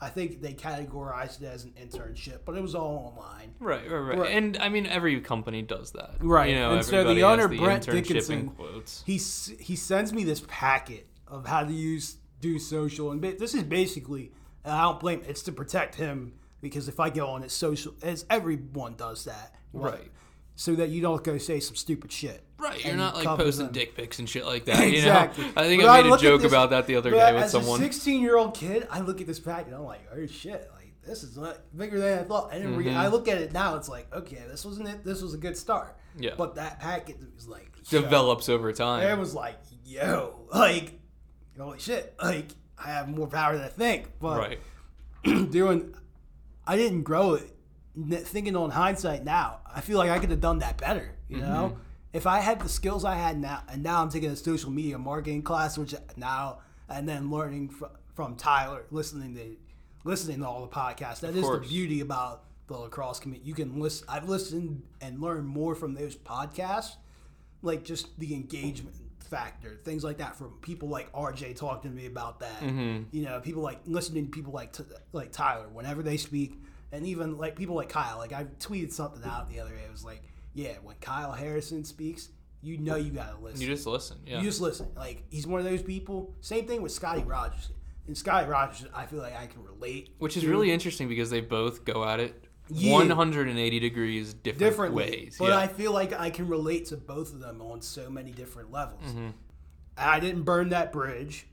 I think they categorized it as an internship, but it was all online. Right, right, right, Right. And I mean, every company does that. Right. You know, And so the owner, the Brent Dickinson, quotes. he he sends me this packet of how to use do social, and this is basically, and I don't blame. it, It's to protect him because if I go on his social, as everyone does that, Right. So that you don't go say some stupid shit. Right, you're not like posting them. dick pics and shit like *laughs* that. You exactly. know, I think But I made a joke this- about that the other day with as someone. a 16 year old kid, I look at this pack and I'm like, oh shit, like this is like, bigger than I thought. And Mm-hmm. I look at it now, it's like, okay, this wasn't it. This was a good start. Yeah. But that packet was like yo, develops over time. it was like, yo, like, holy shit, like, I have more power than I think. But right. *clears throat* doing, I didn't grow it. Thinking on hindsight now, I feel like I could have done that better. You Mm-hmm. know, if I had the skills I had now, and now I'm taking a social media marketing class, which now and then learning from, from Tyler, listening to listening to all the podcasts. That is the course. beauty about the lacrosse community. You can listen. I've listened and learned more from those podcasts like just the engagement factor, things like that from people like RJ talking to me about that. Mm-hmm. You know, people like listening to people like T- like Tyler whenever they speak, and even like people like Kyle. Like I tweeted something out the other day. It was like, yeah, when Kyle Harrison speaks, you know you gotta listen. You just listen. Yeah. You just listen. Like he's one of those people. Same thing with Scotty Rodgers. And Scotty Rodgers, I feel like I can relate. Which is to really interesting because they both go at it Yeah. 180 degrees different differently. ways. But yeah. I feel like I can relate to both of them on so many different levels. Mm-hmm. I didn't burn that bridge.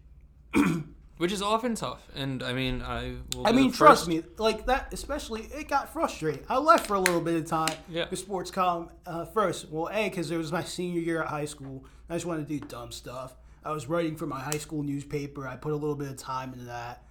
*clears throat* Which is often tough. And I mean, I will I mean, trust me, like that, especially, it got frustrating. I left for a little bit of time. Yeah. The sports column uh, first. Well, A, because it was my senior year at high school. I just wanted to do dumb stuff. I was writing for my high school newspaper. I put a little bit of time into that.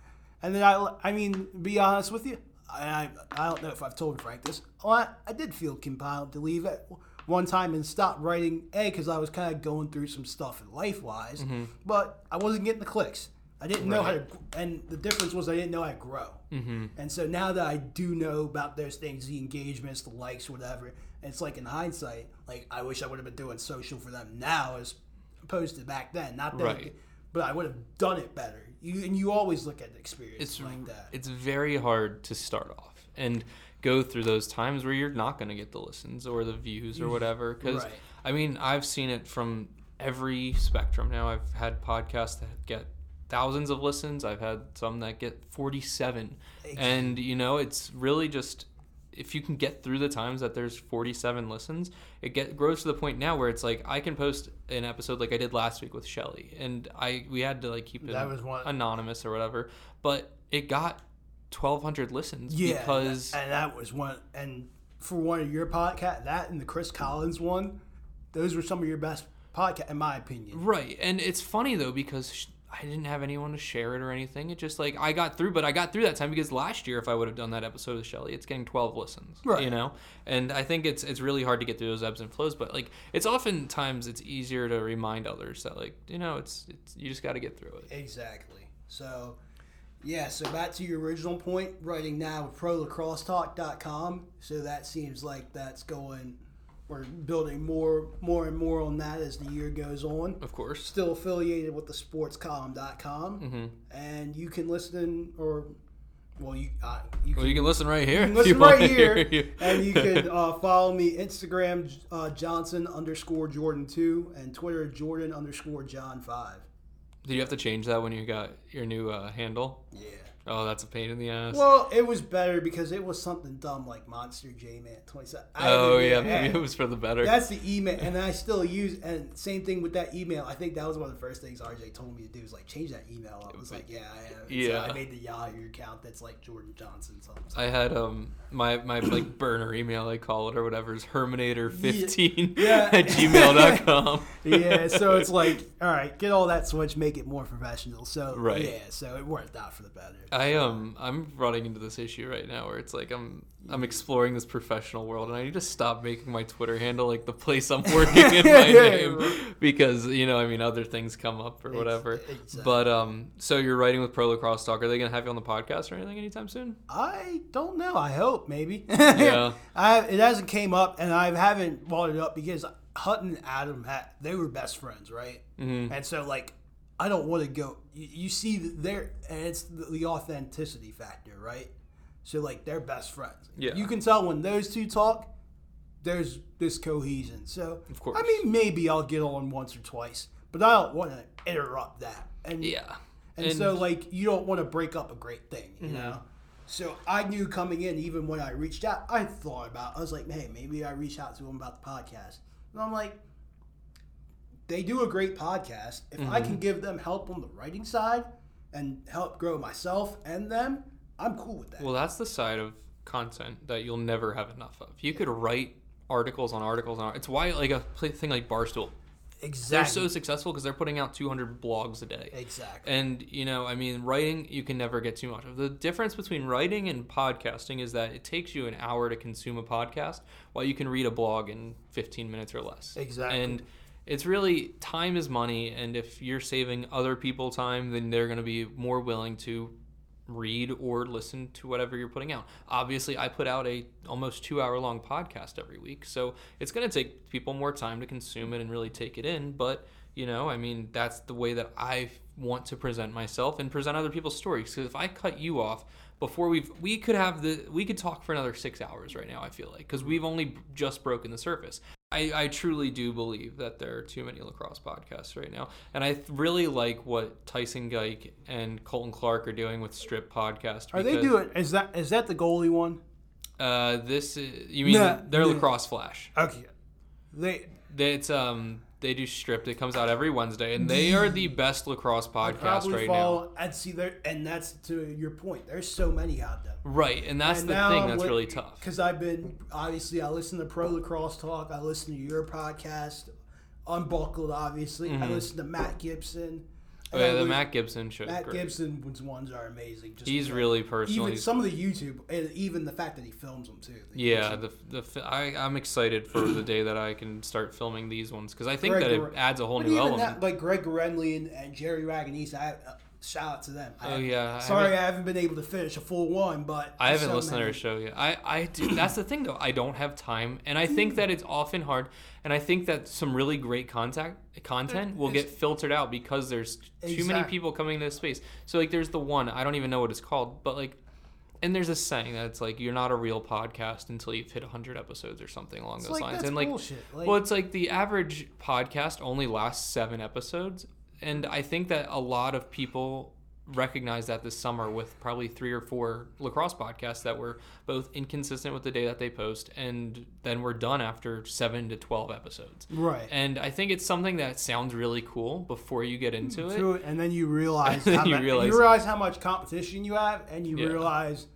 And then I, I mean, be honest with you, I, I, don't know if I've told Frank this. Well, I, I did feel compelled to leave at one time and stop writing, A, because I was kind of going through some stuff in life wise, but I wasn't getting the clicks. I didn't know how to, and the difference was I didn't know how to grow. Mm-hmm. And so now that I do know about those things, the engagements, the likes, whatever, it's like in hindsight, like I wish I would have been doing social for them now as opposed to back then. Not that, Right. but I would have done it better. You and you always look at the experience it's like that. It's very hard to start off and go through those times where you're not going to get the listens or the views or mm-hmm. whatever. Because Right. I mean, I've seen it from every spectrum. Now I've had podcasts that get thousands of listens. I've had some that get 47, and you know, it's really just if you can get through the times that there's 47 listens, it get grows to the point now where it's like I can post an episode like I did last week with Shelly, and I we had to like keep it That was one- anonymous or whatever, but it got 1,200 listens Yeah, because and that was one. And for one of your podcast, that and the Chris Collins one, those were some of your best podcast, in my opinion. right, and it's funny though because. I didn't have anyone to share it or anything. It just like I got through, but I got through that time because last year, if I would have done that episode with Shelly, it's getting twelve listens. Right. You know, and I think it's it's really hard to get through those ebbs and flows. But like, it's oftentimes it's easier to remind others that like you know it's it's you just got to get through it. Exactly. So, yeah. So back to your original point, writing now with ProLacrosseTalk.com. So that seems like that's going. We're building more, more and more on that as the year goes on. Of course. Still affiliated with the SportsColumn.com, Mm-hmm. and you can listen or well, you uh, you Well, can, you can listen right here. you can if you listen right here, you. and you can *laughs* uh, follow me Instagram uh, Johnson underscore Jordan two and Twitter Jordan underscore John five. Did you have to change that when you got your new uh, handle? Yeah. Oh, that's a pain in the ass. Well, it was better because it was something dumb like Monster J Man twenty seven. oh yeah, maybe it was for the better. That's the email, and I still use. And same thing with that email. I think that was one of the first things RJ told me to do was like change that email. I was like, yeah, I. And so Yeah. I made the Yahoo account that's like Jordan Johnson. Something. I had um my my like *clears throat* burner email I call it or whatever is herminator15 Yeah. *laughs* at gmail.com. *laughs* yeah, so it's like, all right, get all that switch, make it more professional. So Right. yeah, so it worked out for the better. I um I'm running into this issue right now where it's like I'm I'm exploring this professional world and I need to stop making my Twitter handle like the place I'm working in my *laughs* name because you know I mean other things come up or whatever. exactly. But um so you're writing with Pro Lacrosse Talk. Are they gonna have you on the podcast or anything anytime soon? I don't know. I hope maybe. *laughs* Yeah. I it hasn't came up, and I haven't brought it up because Hutton and Adam had they were best friends, right? Mhm. And so like, I don't want to go. You, you see, there, and it's the, the authenticity factor, right? So like, they're best friends. Yeah. You can tell when those two talk. There's this cohesion. So Of course. I mean, maybe I'll get on once or twice, but I don't want to interrupt that. And Yeah. and, so, like, you don't want to break up a great thing, you mm-hmm. know? So I knew coming in, even when I reached out, I thought about, I was like, hey, maybe I reach out to them about the podcast. And I'm like, they do a great podcast. If I can mm-hmm. give them help on the writing side and help grow myself and them, I'm cool with that. Well, that's the side of content that you'll never have enough of. You could write articles on articles on. It's why like a thing like Barstool, Exactly. they're so successful because they're putting out 200 blogs a day. exactly. And you know, I mean, writing you can never get too much of. The difference between writing and podcasting is that it takes you an hour to consume a podcast, while you can read a blog in 15 minutes or less. Exactly. And it's really time is money, and if you're saving other people time, then they're going to be more willing to read or listen to whatever you're putting out. Obviously, I put out a almost 2 hour long podcast every week. So, it's going to take people more time to consume it and really take it in, but you know, I mean, that's the way that I want to present myself and present other people's stories. Because if I cut you off before we've, we could have the, we could talk for another six hours right now. I feel like because we've only just broken the surface. I, I truly do believe that there are too many lacrosse podcasts right now, and I th- really like what Tyson Geik and Colton Clark are doing with Strip Podcast. Are they because, doing, is that, is that the goalie one? Uh, this is, you mean No, they're no. Lacrosse Flash. Okay. They, They, it's um they do stripped. It comes out every Wednesday, and they are the best lacrosse podcast probably right now. follow, and see there, and that's to your point. There's so many out there. Right, and that's And the thing that's with- really tough. Because I've been obviously I listen to Pro Lacrosse Talk. I listen to your podcast, Unbuckled. Obviously, I mm-hmm. listen to Matt Gibson. Oh, yeah, the Matt Gibson show. Matt great. Gibson's ones are amazing. Just He's really personal. Even He's- some of the YouTube and even the fact that he films them too. the yeah, YouTube. the the I I'm excited for the day that I can start filming these ones because I think Greg that it adds a whole new element. that, like Greg Renly and, and Jerry Raganese, I uh, shout out to them. Oh, I Oh, haven't- yeah, I Sorry, haven't- I haven't been able to finish a full one, but I haven't listened to many. their show yet. I, I do. That's the thing, though. I don't have time, and I think that it's often hard. And I think that some really great contact content will get filtered out because there's too many people coming into this space. So like, there's the one I don't even know what it's called, but like, and there's a saying that it's like you're not a real podcast until you've hit 100 episodes or something along It's those like, lines. and like. Like, well, it's like the average podcast only lasts seven episodes, and I think that a lot of people recognize that this summer with probably three or four lacrosse podcasts that were both inconsistent with the day that they post, and then we're done after seven to twelve episodes. right. And I think it's something that sounds really cool before you get into it. it, and then you *laughs* realize then how you mu- realize- you realize how much competition you have, and you Yeah. realize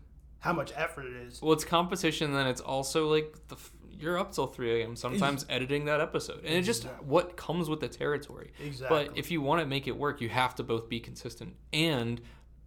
how much effort it is. Well, it's competition, then it's also like the you're up till 3 a.m. sometimes editing that episode, and it's just Exactly. what comes with the territory. Exactly. But if you want to make it work, you have to both be consistent and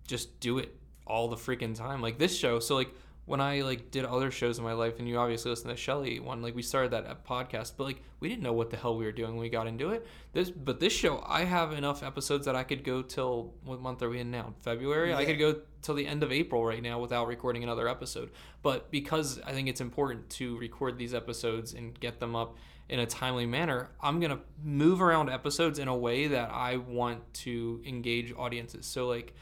just do it all the freaking time. Like this show. So like when I like did other shows in my life, and you obviously listen to the Shelly one, like we started that uh, podcast, but like we didn't know what the hell we were doing when we got into it. This, but this show, I have enough episodes that I could go till what month are we in now? February. I could go till the end of April right now without recording another episode. But because I think it's important to record these episodes and get them up in a timely manner, I'm gonna move around episodes in a way that I want to engage audiences. So like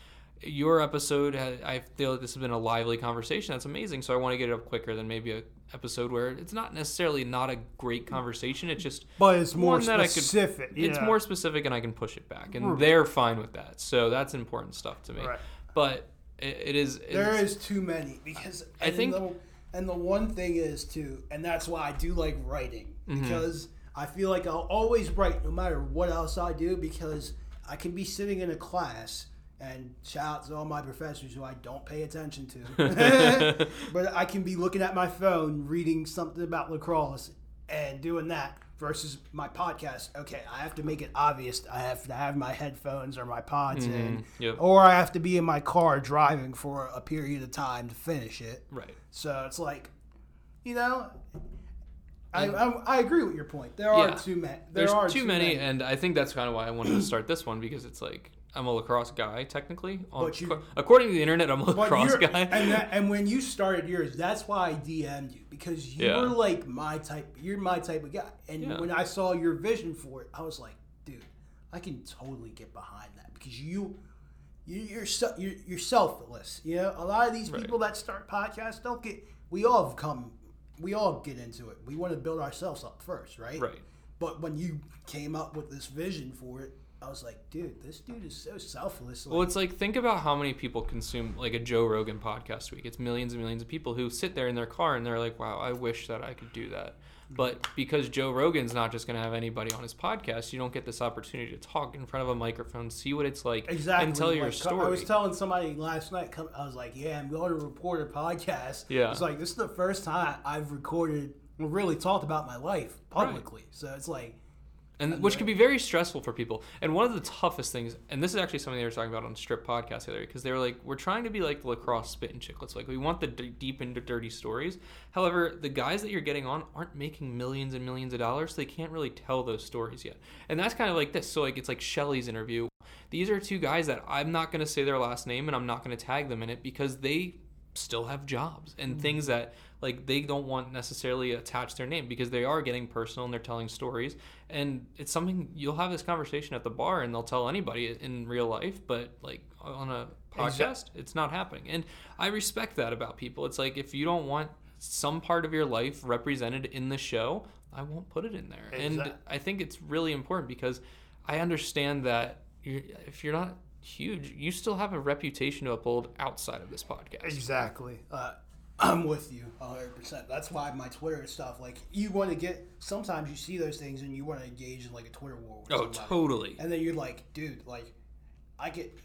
your episode, I feel like this has been a lively conversation. That's amazing. So I want to get it up quicker than maybe a episode where it's not necessarily not a great conversation. It's just But it's more I could- specific. it's more specific and I can push it back, and they're fine with that. So that's important stuff to me. Right. But it, it is. It There is is too many because I and think- the, and the one thing is too, and that's why I do like writing Mm-hmm. because I feel like I'll always write no matter what else I do because I can be sitting in a class and shout out to all my professors who I don't pay attention to, *laughs* but I can be looking at my phone reading something about lacrosse and doing that versus my podcast. Okay, I have to make it obvious. I have to have my headphones or my pods in, Mm-hmm. yep. or I have to be in my car driving for a period of time to finish it. right. So it's like, you know, I, I, I agree with your point. There are Yeah. too many. There There's are too, many, and I think that's kind of why I wanted to start this one because it's like I'm a lacrosse guy technically. On- you- according to the internet, I'm a lacrosse guy. And, that, *laughs* and when you started yours, that's why I DM'd you because you're Yeah. like my type. You're my type of guy. And Yeah. when I saw your vision for it, I was like, dude, I can totally get behind that because you. you- You're, you're you're selfless, you know. A lot of these Right. people that start podcasts don't get. We all have come. We all get into it. We want to build ourselves up first, right? right. But when you came up with this vision for it, I was like, dude, this dude is so selfless. Like, Well, it's like think about how many people consume like a Joe Rogan podcast week. It's millions and millions of people who sit there in their car and they're like, "Wow, I wish that I could do that." But because Joe Rogan's not just going to have anybody on his podcast, you don't get this opportunity to talk in front of a microphone, see what it's like, exactly. and tell your story. I was telling somebody last night. I was like, yeah, I'm going to record a podcast. Yeah. It's like this is the first time I've recorded or really talked about my life publicly. So it's like, and which can be very stressful for people. And one of the toughest things, and this is actually something they were talking about on Strip Podcast the other day, because they were like, we're trying to be like the lacrosse Spittin' Chiclets. Like we want the d- deep and dirty stories. However, the guys that you're getting on aren't making millions and millions of dollars, so they can't really tell those stories yet. And that's kind of like this. So like it's like Shelly's interview. These are two guys that I'm not going to say their last name and I'm not going to tag them in it because they still have jobs and mm. things that like they don't want necessarily attach their name because they are getting personal and they're telling stories. And it's something you'll have this conversation at the bar and they'll tell anybody in real life but like on a podcast it's not happening. And i respect that about people. It's like if you don't want some part of your life represented in the show i won't put it in there. And i think it's really important because i understand that you're, if you're not huge you still have a reputation to uphold outside of this podcast. Exactly. Uh, I'm with you 100%. That's why my Twitter stuff, like, you want to get, sometimes you see those things and you want to engage in, like, a Twitter war with oh somebody. totally And then you're like, dude, like, I get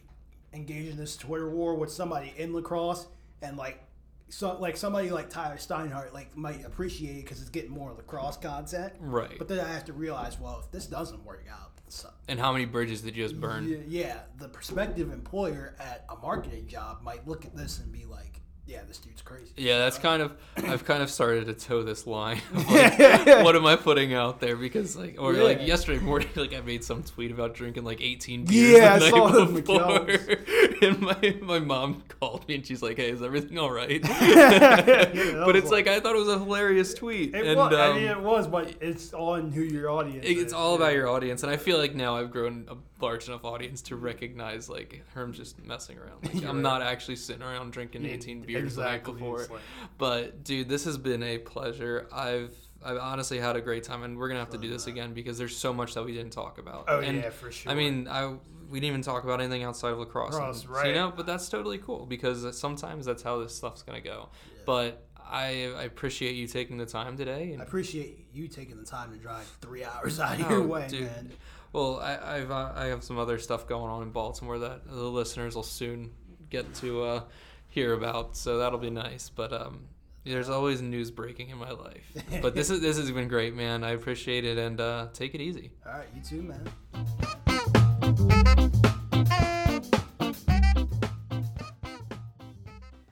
engaged in this Twitter war with somebody in lacrosse, and like, so like somebody like Tyler Steinhardt like might appreciate it because it's getting more lacrosse content. right But then I have to realize, well, if this doesn't work out, so, and how many bridges did you just burn yeah, yeah, the prospective employer at a marketing job might look at this and be like, yeah, this dude's crazy. Yeah, that's kind of I've kind of started to toe this line. *laughs* like, what am I putting out there? Because like, or like yesterday morning, like I made some tweet about drinking like 18 beers Yeah, I the saw night before, *laughs* and my my mom called me and she's like, "Hey, is everything all right?" *laughs* that but it's like I thought it was a hilarious tweet, It and was, I um, mean, it was, but it's on who your audience. is. it's all about your audience, and I feel like now I've grown a large enough audience to recognize like Herm's just messing around. Like, *laughs* I'm right. not actually sitting around drinking Yeah, 18 beers the night exactly. before. Like- But dude, this has been a pleasure. I've I've honestly had a great time, and we're gonna have to do this again because there's so much that we didn't talk about. Oh and, yeah, for sure. I mean, I we didn't even talk about anything outside of lacrosse. Lacrosse, and- right. You know, but that's totally cool because sometimes that's how this stuff's gonna go. But I, I appreciate you taking the time today. I appreciate you taking the time to drive three hours out of your oh, way, dude. man. Well, I I've, uh, I have some other stuff going on in Baltimore that the listeners will soon get to uh, hear about, so that'll be nice. But um, there's always news breaking in my life. But this is this has been great, man. I appreciate it, and uh, take it easy. All right, you too, man.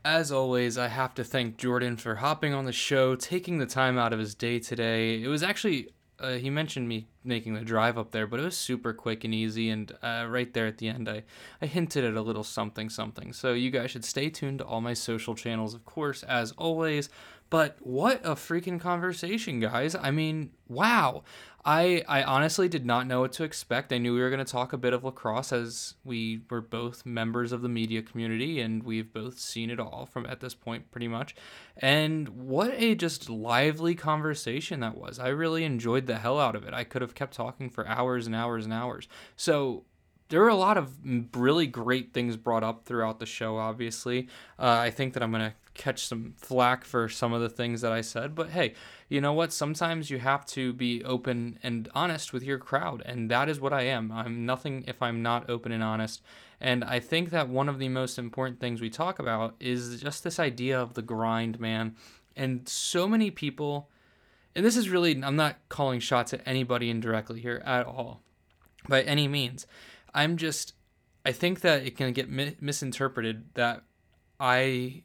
As always, I have to thank Jordan for hopping on the show, taking the time out of his day today. It was actually, uh, he mentioned me making the drive up there, but it was super quick and easy. And uh, right there at the end, I, I hinted at a little something something. So you guys should stay tuned to all my social channels, of course, as always. But what a freaking conversation, guys. I mean, wow. I I honestly did not know what to expect. I knew we were going to talk a bit of lacrosse as we were both members of the media community and we've both seen it all from at this point pretty much. And what a just lively conversation that was. I really enjoyed the hell out of it. I could have kept talking for hours and hours and hours. So there were a lot of really great things brought up throughout the show obviously uh, i think that i'm going to catch some flack for some of the things that i said but hey you know what? Sometimes you have to be open and honest with your crowd and that is what i am. I'm nothing if i'm not open and honest and i think that one of the most important things we talk about is just this idea of the grind man and so many people and this is really i'm not calling shots at anybody indirectly here at all by any means. I'm just, I think that it can get mi- misinterpreted that I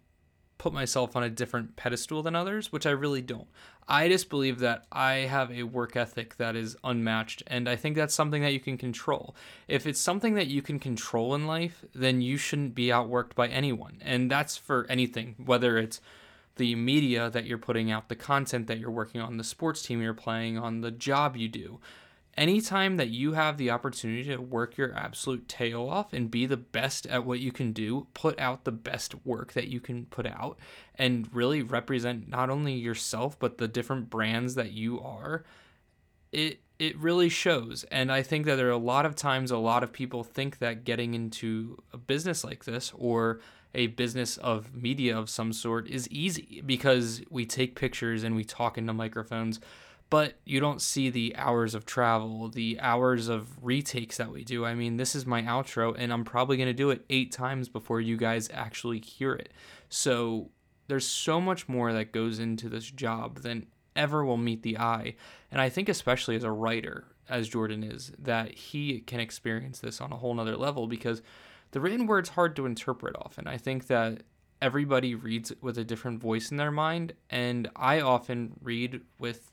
put myself on a different pedestal than others, which I really don't. I just believe that I have a work ethic that is unmatched, and I think that's something that you can control. If it's something that you can control in life, then you shouldn't be outworked by anyone. And that's for anything, whether it's the media that you're putting out, the content that you're working on, the sports team you're playing on, the job you do anytime that you have the opportunity to work your absolute tail off and be the best at what you can do, put out the best work that you can put out and really represent not only yourself but the different brands that you are, it it really shows. And I think that there are a lot of times a lot of people think that getting into a business like this or a business of media of some sort is easy because we take pictures and we talk into microphones but you don't see the hours of travel, the hours of retakes that we do. I mean, this is my outro, and I'm probably going to do it eight times before you guys actually hear it. So there's so much more that goes into this job than ever will meet the eye. And I think, especially as a writer, as Jordan is, that he can experience this on a whole nother level because the written word's hard to interpret often. I think that everybody reads with a different voice in their mind, and I often read with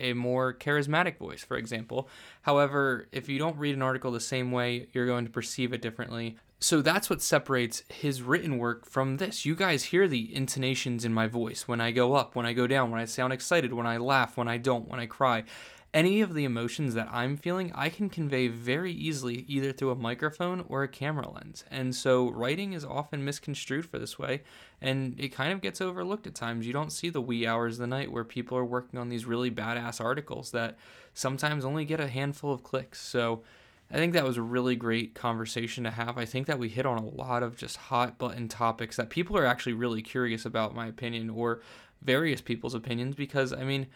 a more charismatic voice, for example. However, if you don't read an article the same way, you're going to perceive it differently. So that's what separates his written work from this. You guys hear the intonations in my voice when I go up, when I go down, when I sound excited, when I laugh, when I don't, when I cry any of the emotions that I'm feeling, I can convey very easily either through a microphone or a camera lens. And so writing is often misconstrued for this way, and it kind of gets overlooked at times. You don't see the wee hours of the night where people are working on these really badass articles that sometimes only get a handful of clicks. So I think that was a really great conversation to have. I think that we hit on a lot of just hot button topics that people are actually really curious about, my opinion, or various people's opinions, because I mean,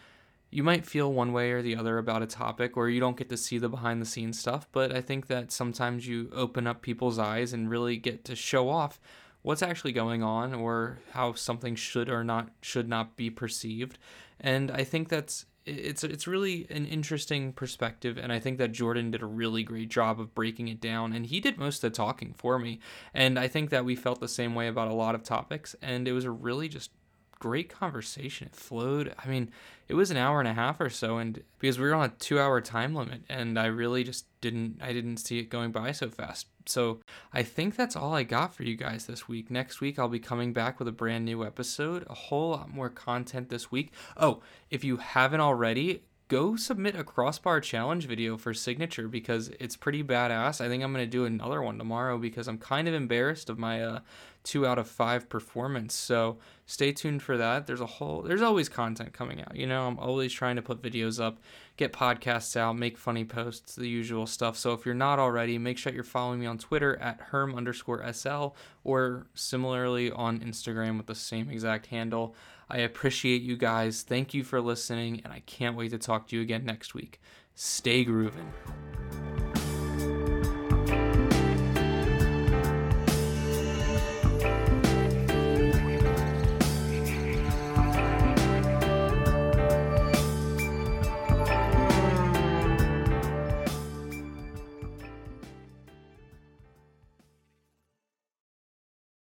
you might feel one way or the other about a topic or you don't get to see the behind the scenes stuff but i think that sometimes you open up people's eyes and really get to show off what's actually going on or how something should or not should not be perceived. And i think that's it's it's really an interesting perspective and I think that Jordan did a really great job of breaking it down and he did most of the talking for me. And I think that we felt the same way about a lot of topics and it was a really just great conversation. It flowed. I mean, it was an hour and a half or so, and because we were on a two-hour time limit, and I really just didn't, I didn't see it going by so fast. So I think that's all I got for you guys this week. Next week I'll be coming back with a brand new episode, a whole lot more content this week. Oh, if you haven't already, go submit a crossbar challenge video for signature because it's pretty badass. I think I'm gonna do another one tomorrow because I'm kind of embarrassed of my uh, two out of five performance. So stay tuned for that. There's a whole there's always content coming out. You know, I'm always trying to put videos up, get podcasts out, make funny posts, the usual stuff. So if you're not already, make sure you're following me on Twitter at herm underscore sl or similarly on Instagram with the same exact handle. I appreciate you guys. Thank you for listening, and I can't wait to talk to you again next week. Stay grooving.